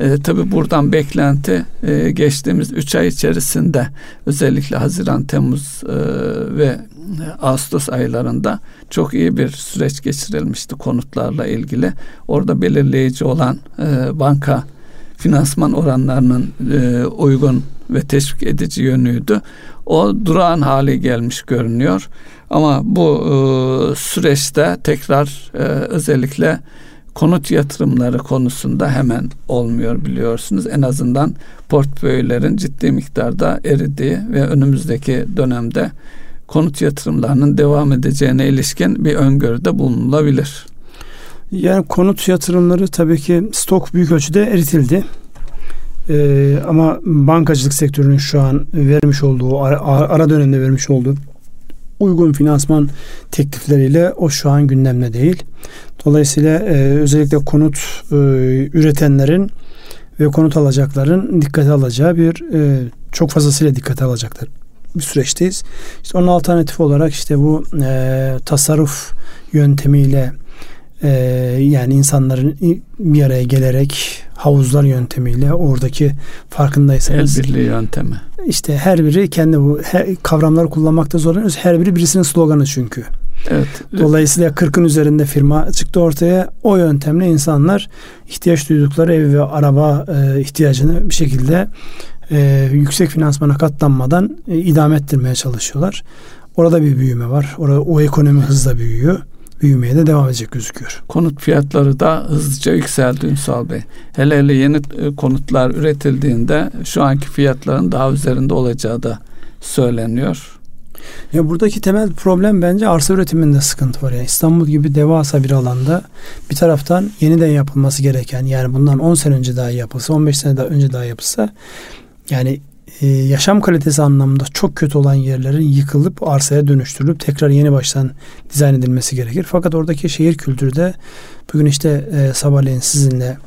E, tabii buradan beklenti e, geçtiğimiz 3 ay içerisinde özellikle Haziran, Temmuz e, ve Ağustos aylarında çok iyi bir süreç geçirilmişti konutlarla ilgili. Orada belirleyici olan e, banka finansman oranlarının e, uygun ve teşvik edici yönüydü. O durağan hale gelmiş görünüyor. Ama bu e, süreçte tekrar e, özellikle konut yatırımları konusunda hemen olmuyor biliyorsunuz. En azından portföylerin ciddi miktarda eridiği ve önümüzdeki dönemde konut yatırımlarının devam edeceğine ilişkin bir öngörüde bulunulabilir. Yani konut yatırımları tabii ki stok büyük ölçüde eritildi. Ee, ama bankacılık sektörünün şu an vermiş olduğu ara, ara dönemde vermiş olduğu uygun finansman teklifleriyle o şu an gündemde değil. Dolayısıyla e, özellikle konut e, üretenlerin ve konut alacakların dikkate alacağı bir e, çok fazlasıyla dikkate alacaklar bir süreçteyiz. İşte onun alternatif olarak işte bu e, tasarruf yöntemiyle e, yani insanların bir araya gelerek havuzlar yöntemiyle oradaki farkındaysanız el birliği yöntemi. İşte her biri kendi bu her, kavramları kullanmakta zorlanıyoruz. Her biri birisinin sloganı çünkü. Evet. Dolayısıyla 40'ın üzerinde firma çıktı ortaya. O yöntemle insanlar ihtiyaç duydukları ev ve araba e, ihtiyacını bir şekilde e, yüksek finansmana katlanmadan e, idame ettirmeye çalışıyorlar. Orada bir büyüme var. Orada o ekonomi hızla büyüyor. Büyümeye de devam edecek gözüküyor. Konut fiyatları da hızlıca yükseldi Ünsal Bey. Hele hele yeni e, konutlar üretildiğinde şu anki fiyatların daha üzerinde olacağı da söyleniyor. Ya buradaki temel problem bence arsa üretiminde sıkıntı var. Yani İstanbul gibi devasa bir alanda bir taraftan yeniden yapılması gereken yani bundan 10 sene önce daha yapılsa 15 sene daha önce daha yapılsa yani e, yaşam kalitesi anlamında çok kötü olan yerlerin yıkılıp arsaya dönüştürülüp tekrar yeni baştan dizayn edilmesi gerekir. Fakat oradaki şehir kültürü de bugün işte e, sabahleyin sizinle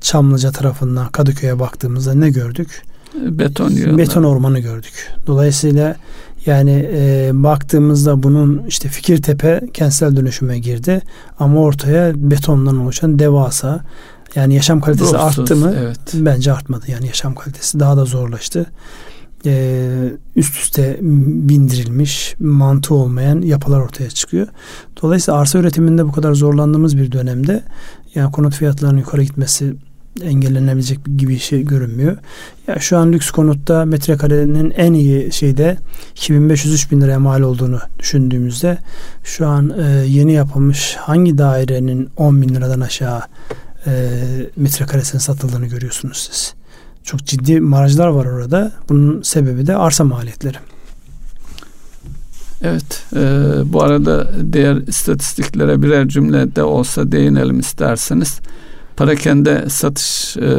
Çamlıca tarafından Kadıköy'e baktığımızda ne gördük? Beton yığınları. Beton ormanı gördük. Dolayısıyla yani e, baktığımızda bunun işte Fikirtepe kentsel dönüşüme girdi ama ortaya betondan oluşan devasa yani yaşam kalitesi Ruhsuz, arttı mı? Evet. Bence artmadı. Yani yaşam kalitesi daha da zorlaştı. Ee, üst üste bindirilmiş, mantığı olmayan yapılar ortaya çıkıyor. Dolayısıyla arsa üretiminde bu kadar zorlandığımız bir dönemde yani konut fiyatlarının yukarı gitmesi engellenebilecek gibi bir şey görünmüyor. Ya şu an lüks konutta metrekarenin en iyi şeyde 2500-3000 liraya mal olduğunu düşündüğümüzde şu an e, yeni yapılmış hangi dairenin 10 bin liradan aşağı e, metrekaresinin satıldığını görüyorsunuz siz. Çok ciddi marajlar var orada. Bunun sebebi de arsa maliyetleri. Evet, e, bu arada diğer istatistiklere birer cümle de olsa değinelim isterseniz. Parakende satış e,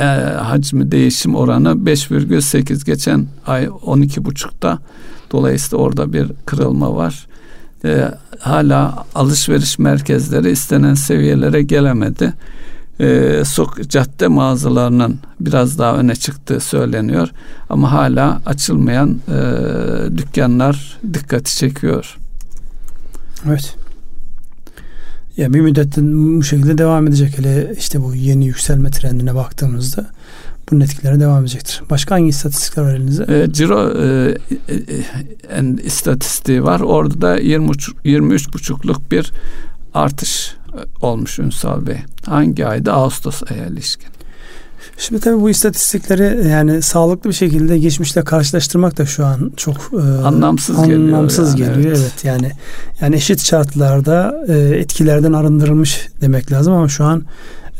e, hacmi değişim oranı 5,8 geçen ay 12,5'ta. Dolayısıyla orada bir kırılma var. E, hala alışveriş merkezleri istenen seviyelere gelemedi. E, sok cadde mağazalarının biraz daha öne çıktığı söyleniyor. Ama hala açılmayan e, dükkanlar dikkati çekiyor. Evet. Ya bir müddet bu şekilde devam edecek. Hele işte bu yeni yükselme trendine baktığımızda bunun etkileri devam edecektir. Başka hangi istatistikler var elinizde? E, ciro e, e, en istatistiği var. Orada da 20 23,5'luk bir artış olmuş Ünsal Bey. Hangi ayda? Ağustos aya ilişkin. Şimdi tabii bu istatistikleri yani sağlıklı bir şekilde geçmişle karşılaştırmak da şu an çok e, anlamsız, anlamsız geliyor. geliyor. Yani, evet. evet yani yani eşit şartlarda e, etkilerden arındırılmış demek lazım ama şu an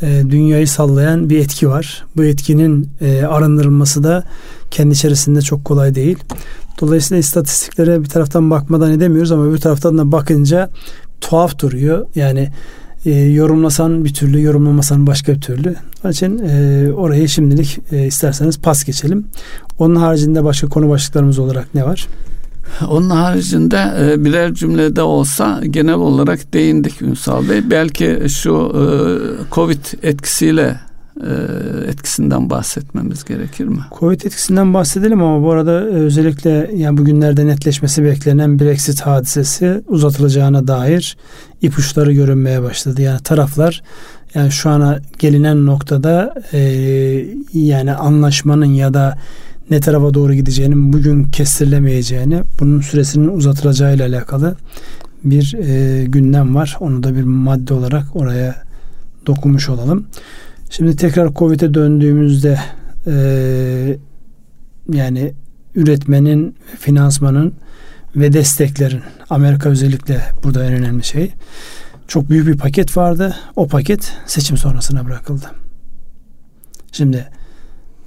e, dünyayı sallayan bir etki var. Bu etkinin e, arındırılması da kendi içerisinde çok kolay değil. Dolayısıyla istatistiklere bir taraftan bakmadan edemiyoruz ama bir taraftan da bakınca tuhaf duruyor. Yani e, yorumlasan bir türlü, yorumlamasan başka bir türlü. Onun için e, orayı şimdilik e, isterseniz pas geçelim. Onun haricinde başka konu başlıklarımız olarak ne var? Onun haricinde e, birer cümlede olsa genel olarak değindik Ünsal Bey. Belki şu e, Covid etkisiyle e, etkisinden bahsetmemiz gerekir mi? Covid etkisinden bahsedelim ama bu arada özellikle yani bugünlerde netleşmesi beklenen Brexit hadisesi uzatılacağına dair ipuçları görünmeye başladı. Yani taraflar yani şu ana gelinen noktada yani anlaşmanın ya da ne tarafa doğru gideceğinin bugün kestirilemeyeceğini, bunun süresinin uzatılacağıyla alakalı bir e, gündem var. Onu da bir madde olarak oraya dokunmuş olalım. Şimdi tekrar Covid'e döndüğümüzde e, yani üretmenin, finansmanın ve desteklerin Amerika özellikle burada en önemli şey. Çok büyük bir paket vardı. O paket seçim sonrasına bırakıldı. Şimdi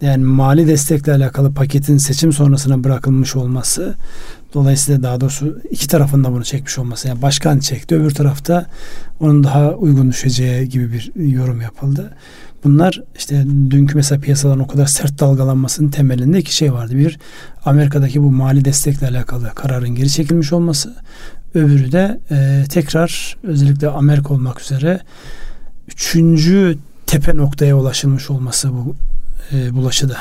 yani mali destekle alakalı paketin seçim sonrasına bırakılmış olması dolayısıyla daha doğrusu iki tarafında bunu çekmiş olması yani başkan çekti öbür tarafta onun daha uygun düşeceği gibi bir yorum yapıldı. Bunlar işte dünkü mesela piyasaların o kadar sert dalgalanmasının temelinde iki şey vardı. Bir Amerika'daki bu mali destekle alakalı kararın geri çekilmiş olması. Öbürü de e, tekrar özellikle Amerika olmak üzere üçüncü tepe noktaya ulaşılmış olması bu e, bulaşıda.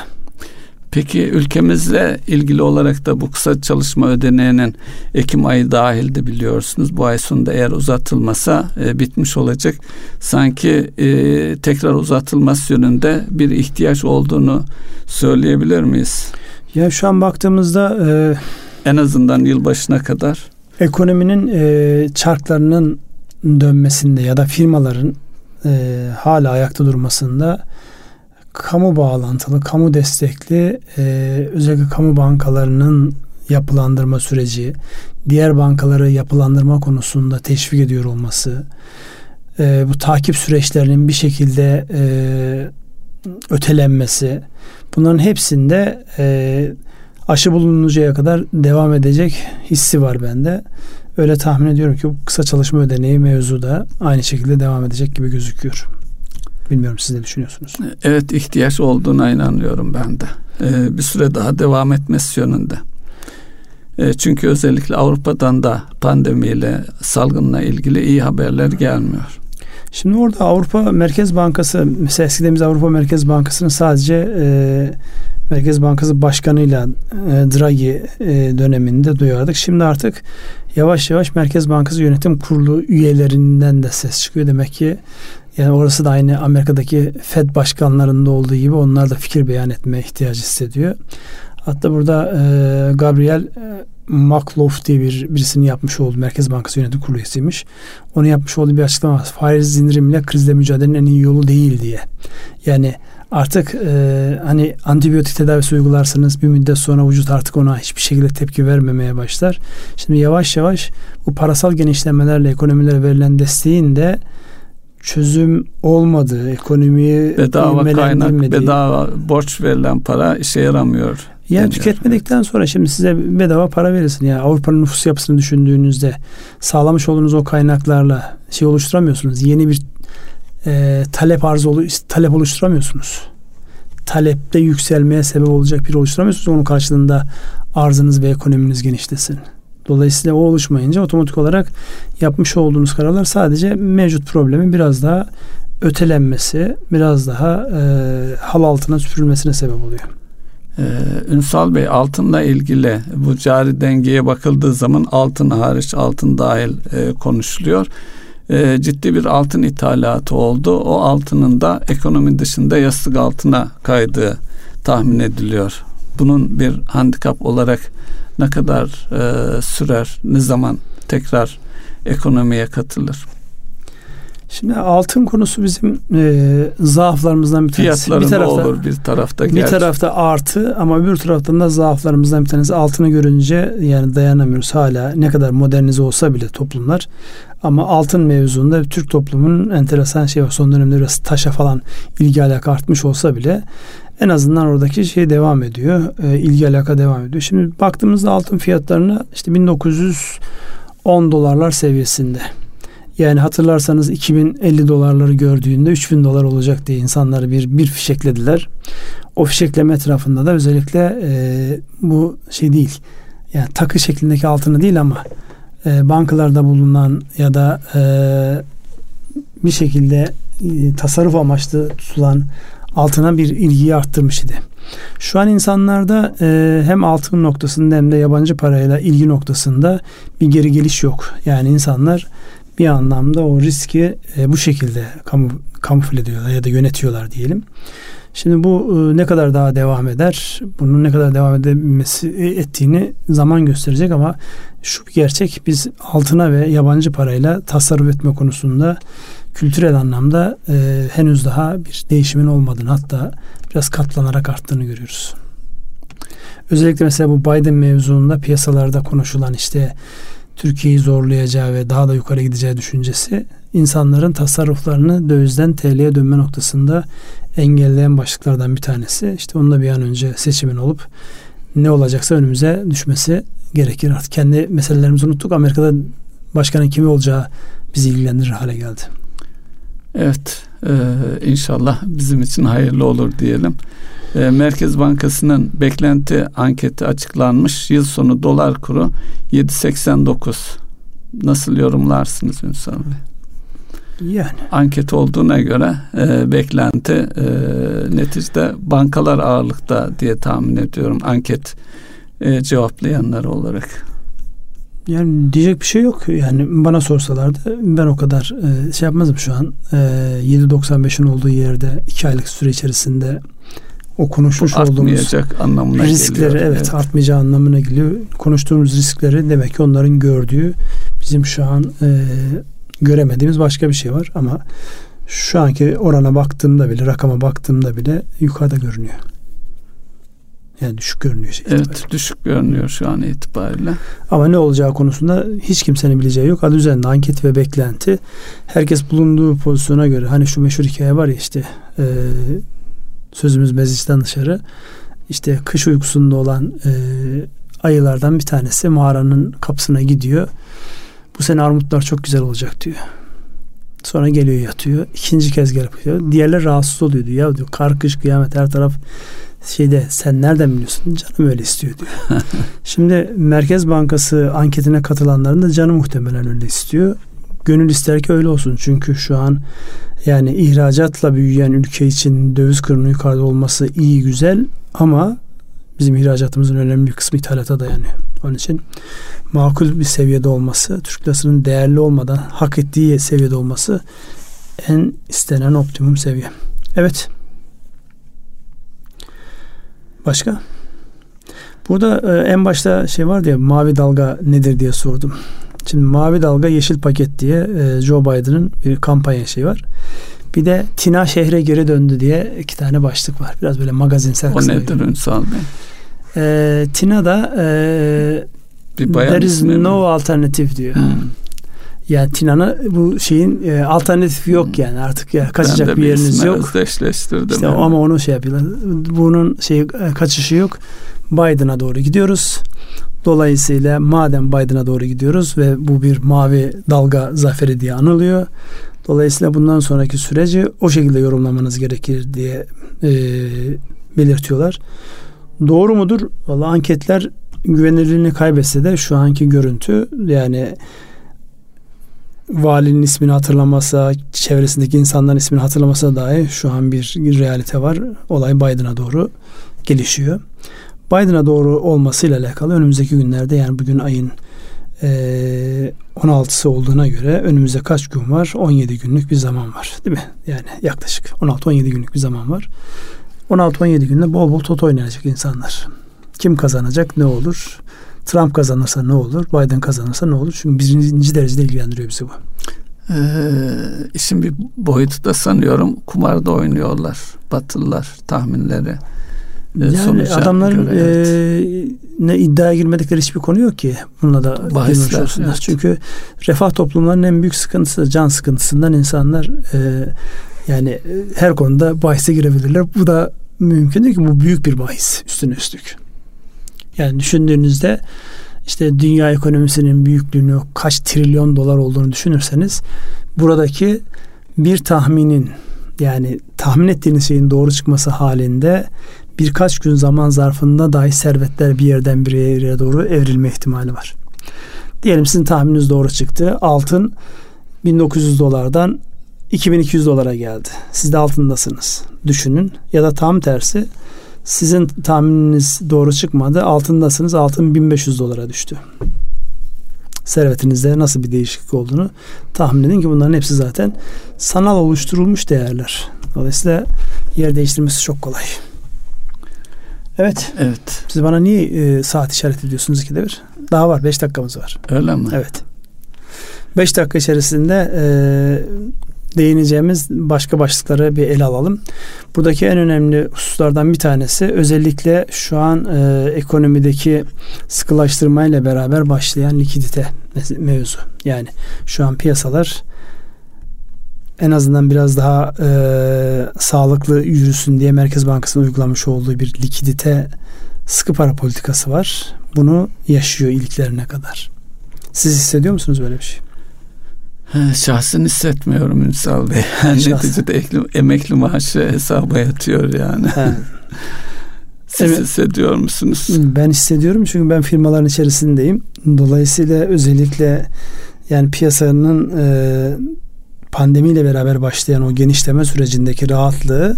Peki ülkemizle ilgili olarak da bu kısa çalışma ödeneğinin Ekim ayı dahildi biliyorsunuz. Bu ay sonunda eğer uzatılmasa e, bitmiş olacak. Sanki e, tekrar uzatılması yönünde bir ihtiyaç olduğunu söyleyebilir miyiz? Ya şu an baktığımızda e, en azından yılbaşına kadar ekonominin e, çarklarının dönmesinde ya da firmaların e, hala ayakta durmasında kamu bağlantılı, kamu destekli e, özellikle kamu bankalarının yapılandırma süreci, diğer bankaları yapılandırma konusunda teşvik ediyor olması, e, bu takip süreçlerinin bir şekilde e, ötelenmesi, bunların hepsinde e, aşı bulununcaya kadar devam edecek hissi var bende. Öyle tahmin ediyorum ki bu kısa çalışma ödeneği mevzu da aynı şekilde devam edecek gibi gözüküyor. Bilmiyorum siz ne düşünüyorsunuz? Evet ihtiyaç olduğuna inanıyorum ben de. Ee, bir süre daha devam etmesi yönünde. Ee, çünkü özellikle Avrupa'dan da pandemiyle, salgınla ilgili iyi haberler gelmiyor. Şimdi orada Avrupa Merkez Bankası, mesela eskiden biz Avrupa Merkez Bankası'nın sadece e, Merkez Bankası Başkanı'yla e, Draghi e, döneminde duyardık. Şimdi artık yavaş yavaş Merkez Bankası Yönetim Kurulu üyelerinden de ses çıkıyor. Demek ki yani orası da aynı Amerika'daki Fed başkanlarında olduğu gibi onlar da fikir beyan etme ihtiyacı hissediyor. Hatta burada e, Gabriel e, Maklof diye bir birisinin yapmış olduğu Merkez Bankası Yönetim Kurulu üyesiymiş. Onun yapmış olduğu bir açıklama var. Faiz indirimle krizle mücadelenin en iyi yolu değil diye. Yani artık e, hani antibiyotik tedavisi uygularsanız bir müddet sonra vücut artık ona hiçbir şekilde tepki vermemeye başlar. Şimdi yavaş yavaş bu parasal genişlemelerle ekonomilere verilen desteğin de çözüm olmadığı, ekonomiyi bedava kaynak, bedava borç verilen para işe yaramıyor. Yani deniyor. tüketmedikten sonra şimdi size bedava para verirsin. Yani Avrupa'nın nüfus yapısını düşündüğünüzde sağlamış olduğunuz o kaynaklarla şey oluşturamıyorsunuz. Yeni bir e, talep arzı talep oluşturamıyorsunuz. Talepte yükselmeye sebep olacak bir oluşturamıyorsunuz. Onun karşılığında arzınız ve ekonominiz genişlesin. Dolayısıyla o oluşmayınca otomatik olarak yapmış olduğunuz kararlar sadece mevcut problemi biraz daha ötelenmesi, biraz daha e, hal altına süpürülmesine sebep oluyor. Ee, Ünsal Bey altınla ilgili bu cari dengeye bakıldığı zaman altın hariç altın dahil e, konuşuluyor. E, ciddi bir altın ithalatı oldu. O altının da ekonomi dışında yastık altına kaydığı tahmin ediliyor. Bunun bir handikap olarak ne kadar e, sürer, ne zaman tekrar ekonomiye katılır? Şimdi altın konusu bizim e, zaaflarımızdan bir tanesi. Bir tarafta, olur bir tarafta. Bir gerçi. tarafta artı ama öbür taraftan da zaaflarımızdan bir tanesi. Altını görünce yani dayanamıyoruz hala ne kadar modernize olsa bile toplumlar. Ama altın mevzunda Türk toplumunun enteresan şey var. Son dönemde biraz taşa falan ilgi alaka artmış olsa bile en azından oradaki şey devam ediyor. E, ilgi alaka devam ediyor. Şimdi baktığımızda altın fiyatlarına işte 1910 dolarlar seviyesinde. Yani hatırlarsanız 2050 dolarları gördüğünde 3000 dolar olacak diye insanları bir bir fişeklediler. O fişekleme etrafında da özellikle e, bu şey değil. Yani takı şeklindeki altını değil ama e, bankalarda bulunan ya da e, bir şekilde e, tasarruf amaçlı tutulan altına bir ilgiyi arttırmış idi. Şu an insanlarda e, hem altın noktasında hem de yabancı parayla ilgi noktasında bir geri geliş yok. Yani insanlar bir anlamda o riski e, bu şekilde kamu, kamufle ediyorlar ya da yönetiyorlar diyelim. Şimdi bu e, ne kadar daha devam eder? Bunun ne kadar devam edilmesi e, ettiğini zaman gösterecek ama şu gerçek biz altına ve yabancı parayla tasarruf etme konusunda kültürel anlamda e, henüz daha bir değişimin olmadığını hatta biraz katlanarak arttığını görüyoruz. Özellikle mesela bu Biden mevzuunda piyasalarda konuşulan işte Türkiye'yi zorlayacağı ve daha da yukarı gideceği düşüncesi insanların tasarruflarını dövizden TL'ye dönme noktasında engelleyen başlıklardan bir tanesi. İşte onunla bir an önce seçimin olup ne olacaksa önümüze düşmesi gerekir. Artık kendi meselelerimizi unuttuk. Amerika'da başkanın kimi olacağı bizi ilgilendirir hale geldi. Evet e, inşallah bizim için hayırlı olur diyelim. E, Merkez Bankası'nın beklenti anketi açıklanmış. Yıl sonu dolar kuru 7.89. Nasıl yorumlarsınız Ünsal Bey? Yani. Anket olduğuna göre e, beklenti e, neticede bankalar ağırlıkta diye tahmin ediyorum anket e, cevaplayanlar olarak. Yani diyecek bir şey yok. Yani bana sorsalardı ben o kadar e, şey yapmazdım şu an. E, 7.95'in olduğu yerde iki aylık süre içerisinde o konuşmuş olduğumuz anlamına riskleri geliyor. evet, evet artmayacağı anlamına geliyor. Konuştuğumuz riskleri demek ki onların gördüğü bizim şu an e, göremediğimiz başka bir şey var ama şu anki orana baktığımda bile rakama baktığımda bile yukarıda görünüyor. Yani düşük görünüyor. Şey evet itibariyle. düşük görünüyor şu an itibariyle. Ama ne olacağı konusunda hiç kimsenin bileceği yok. Adı üzerinde anket ve beklenti. Herkes bulunduğu pozisyona göre hani şu meşhur hikaye var ya işte e, sözümüz meclisten dışarı işte kış uykusunda olan e, ayılardan bir tanesi mağaranın kapısına gidiyor. Bu sene armutlar çok güzel olacak diyor. Sonra geliyor yatıyor. İkinci kez gelip yatıyor. Diğerler rahatsız oluyor diyor. Ya diyor kar kış kıyamet her taraf şeyde sen nereden biliyorsun? Canım öyle istiyor diyor. Şimdi Merkez Bankası anketine katılanların da canı muhtemelen öyle istiyor. Gönül ister ki öyle olsun. Çünkü şu an yani ihracatla büyüyen ülke için döviz kurunun yukarıda olması iyi güzel ama bizim ihracatımızın önemli bir kısmı ithalata dayanıyor. Onun için makul bir seviyede olması, Türk lirasının değerli olmadan hak ettiği seviyede olması en istenen optimum seviye. Evet. Başka? Burada e, en başta şey vardı ya mavi dalga nedir diye sordum. Şimdi mavi dalga yeşil paket diye e, Joe Biden'ın bir kampanya şey var. Bir de Tina şehre geri döndü diye iki tane başlık var. Biraz böyle magazinsel. O nedir Ünsal Bey? E, Tina da e, bir There is no mi? alternative diyor. Hmm. Yani Tina'nın bu şeyin e, alternatifi yok hmm. yani artık ya kaçacak bir yeriniz yok. Özdeşleştirdim. İşte yani. ama onu şey yapıyorlar. Bunun şey e, kaçışı yok. Biden'a doğru gidiyoruz. Dolayısıyla madem Biden'a doğru gidiyoruz ve bu bir mavi dalga zaferi diye anılıyor. Dolayısıyla bundan sonraki süreci o şekilde yorumlamanız gerekir diye e, belirtiyorlar. Doğru mudur? Valla anketler güvenilirliğini kaybetse de şu anki görüntü yani valinin ismini hatırlamasa, çevresindeki insanların ismini hatırlamasa dahi şu an bir realite var. Olay Biden'a doğru gelişiyor. Biden'a doğru olmasıyla alakalı önümüzdeki günlerde yani bugün ayın e, 16'sı olduğuna göre önümüzde kaç gün var? 17 günlük bir zaman var. Değil mi? Yani yaklaşık 16-17 günlük bir zaman var. 16-17 günde bol bol toto oynayacak insanlar. Kim kazanacak ne olur? Trump kazanırsa ne olur? Biden kazanırsa ne olur? Çünkü birinci derecede ilgilendiriyor bizi bu. Ee, işin bir boyutu da sanıyorum kumarda oynuyorlar Batılılar tahminleri. Ee, yani adamların göre, evet. e, ne iddiaya girmedikleri hiçbir konu yok ki. Bununla da Bahisler, evet. Çünkü refah toplumlarının en büyük sıkıntısı can sıkıntısından insanlar e, yani her konuda bahise girebilirler. Bu da mümkün değil ki bu büyük bir bahis üstüne üstlük. Yani düşündüğünüzde işte dünya ekonomisinin büyüklüğünü kaç trilyon dolar olduğunu düşünürseniz buradaki bir tahminin yani tahmin ettiğiniz şeyin doğru çıkması halinde birkaç gün zaman zarfında dahi servetler bir yerden bir yere doğru evrilme ihtimali var. Diyelim sizin tahmininiz doğru çıktı. Altın 1900 dolardan 2200 dolara geldi. Siz de altındasınız. Düşünün. Ya da tam tersi sizin tahmininiz doğru çıkmadı. Altındasınız. Altın 1500 dolara düştü. Servetinizde nasıl bir değişiklik olduğunu tahmin edin ki bunların hepsi zaten sanal oluşturulmuş değerler. Dolayısıyla yer değiştirmesi çok kolay. Evet. Evet. Siz bana niye e, saat işaret ediyorsunuz ikide bir? Daha var. Beş dakikamız var. Öyle mi? Evet. Beş dakika içerisinde e, değineceğimiz başka başlıkları bir ele alalım. Buradaki en önemli hususlardan bir tanesi özellikle şu an e, ekonomideki sıkılaştırmayla beraber başlayan likidite mevzu. Yani şu an piyasalar en azından biraz daha e, sağlıklı yürüsün diye Merkez Bankası'nın uygulamış olduğu bir likidite sıkı para politikası var. Bunu yaşıyor iliklerine kadar. Siz hissediyor musunuz böyle bir şey? Şahsen hissetmiyorum Ünsal Bey. Yani neticede ekli, emekli maaşı hesaba yatıyor yani. Siz evet. hissediyor musunuz? Ben hissediyorum çünkü ben firmaların içerisindeyim. Dolayısıyla özellikle yani piyasanın e, pandemiyle beraber başlayan o genişleme sürecindeki rahatlığı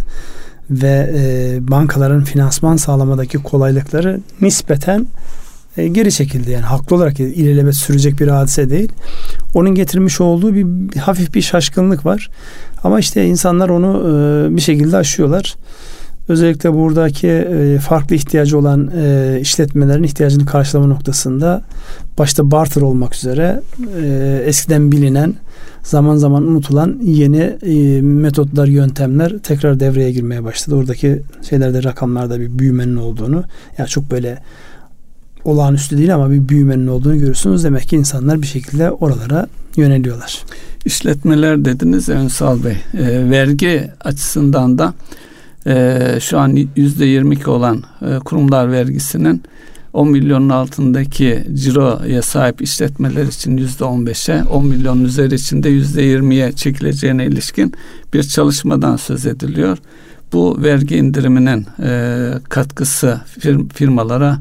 ve e, bankaların finansman sağlamadaki kolaylıkları nispeten e, geri çekildi. Yani haklı olarak ilelebet sürecek bir hadise değil. Onun getirmiş olduğu bir, hafif bir şaşkınlık var. Ama işte insanlar onu e, bir şekilde aşıyorlar. Özellikle buradaki e, farklı ihtiyacı olan e, işletmelerin ihtiyacını karşılama noktasında başta barter olmak üzere eskiden bilinen zaman zaman unutulan yeni e, metotlar, yöntemler tekrar devreye girmeye başladı. Oradaki şeylerde rakamlarda bir büyümenin olduğunu yani çok böyle olağanüstü değil ama bir büyümenin olduğunu görüyorsunuz. Demek ki insanlar bir şekilde oralara yöneliyorlar. İşletmeler dediniz Ünsal Bey. E, vergi açısından da e, şu an yüzde yirmi olan e, kurumlar vergisinin 10 milyonun altındaki ciroya sahip işletmeler için yüzde 15'e, 10 milyonun üzeri için de yüzde 20'ye çekileceğine ilişkin bir çalışmadan söz ediliyor. Bu vergi indiriminin e, katkısı firm, firmalara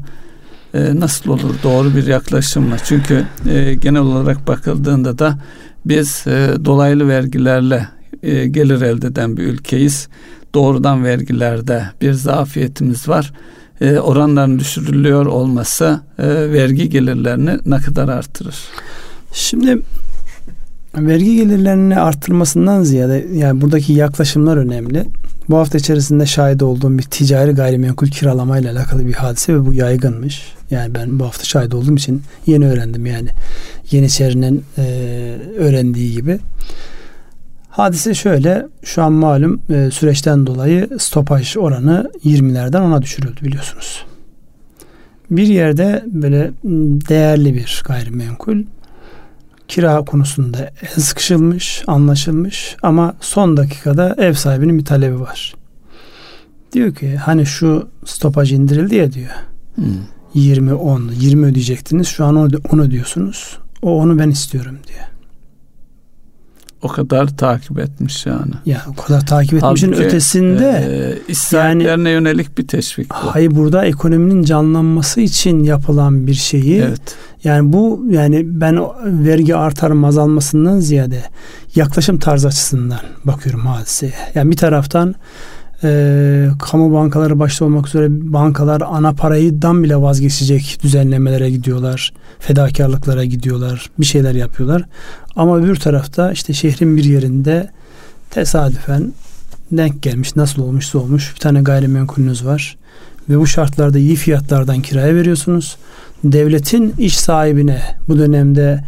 e, nasıl olur? Doğru bir yaklaşım mı? Çünkü e, genel olarak bakıldığında da biz e, dolaylı vergilerle e, gelir elde eden bir ülkeyiz. Doğrudan vergilerde bir zafiyetimiz var. E, oranların düşürülüyor olması e, vergi gelirlerini ne kadar artırır? Şimdi vergi gelirlerini arttırmasından ziyade yani buradaki yaklaşımlar önemli. Bu hafta içerisinde şahit olduğum bir ticari gayrimenkul kiralamayla alakalı bir hadise ve bu yaygınmış. Yani ben bu hafta şahit olduğum için yeni öğrendim yani. Yeniçerinin e, öğrendiği gibi. Hadise şöyle, şu an malum e, süreçten dolayı stopaj oranı 20'lerden ona düşürüldü biliyorsunuz. Bir yerde böyle değerli bir gayrimenkul kira konusunda el sıkışılmış, anlaşılmış ama son dakikada ev sahibinin bir talebi var. Diyor ki hani şu stopaj indirildi ya diyor. Hmm. 20 10 20 ödeyecektiniz. Şu an onu, onu ödüyorsunuz. O onu ben istiyorum diyor. O kadar takip etmiş yani. Ya o kadar takip etmişin Halbuki, ötesinde e, iş sahiplerine yani, yönelik bir teşvik bu. Hayır burada ekonominin canlanması için yapılan bir şeyi evet. yani bu yani ben vergi artar azalmasından ziyade yaklaşım tarzı açısından bakıyorum hadiseye. Yani bir taraftan e, kamu bankaları başta olmak üzere bankalar ana parayıdan bile vazgeçecek düzenlemelere gidiyorlar. Fedakarlıklara gidiyorlar. Bir şeyler yapıyorlar. Ama öbür tarafta işte şehrin bir yerinde tesadüfen denk gelmiş nasıl olmuşsa olmuş bir tane gayrimenkulünüz var ve bu şartlarda iyi fiyatlardan kiraya veriyorsunuz. Devletin iş sahibine bu dönemde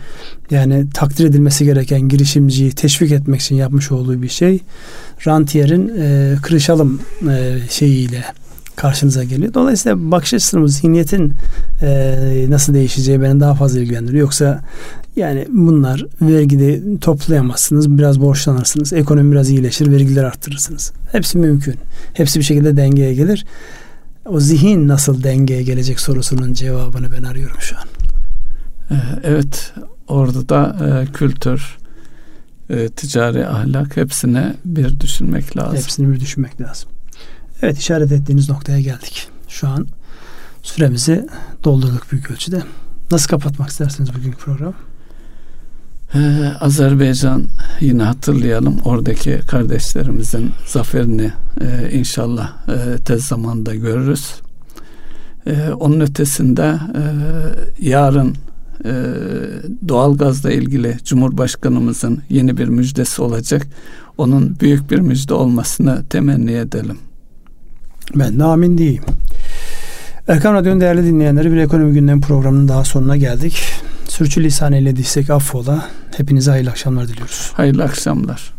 yani takdir edilmesi gereken girişimciyi teşvik etmek için yapmış olduğu bir şey rantiyerin e, kırışalım e, şeyiyle karşınıza geliyor. Dolayısıyla bakış açısının, zihniyetin e, nasıl değişeceği beni daha fazla ilgilendiriyor. Yoksa yani bunlar vergide toplayamazsınız, biraz borçlanırsınız, ekonomi biraz iyileşir, vergiler arttırırsınız. Hepsi mümkün. Hepsi bir şekilde dengeye gelir. O zihin nasıl dengeye gelecek sorusunun cevabını ben arıyorum şu an. Ee, evet, orada da e, kültür, e, ticari ahlak hepsine bir düşünmek lazım. Hepsini bir düşünmek lazım. Evet işaret ettiğiniz noktaya geldik. Şu an süremizi doldurduk büyük ölçüde. Nasıl kapatmak istersiniz bugünkü program? Ee, Azerbaycan yine hatırlayalım oradaki kardeşlerimizin zaferini e, inşallah e, tez zamanda görürüz. E, onun ötesinde e, yarın e, doğalgazla ilgili Cumhurbaşkanımızın yeni bir müjdesi olacak. Onun büyük bir müjde olmasını temenni edelim. Ben de amin diyeyim. Erkan Radyo'nun değerli dinleyenleri bir ekonomi gündem programının daha sonuna geldik. Sürçülisan eylediysek affola. Hepinize hayırlı akşamlar diliyoruz. Hayırlı akşamlar.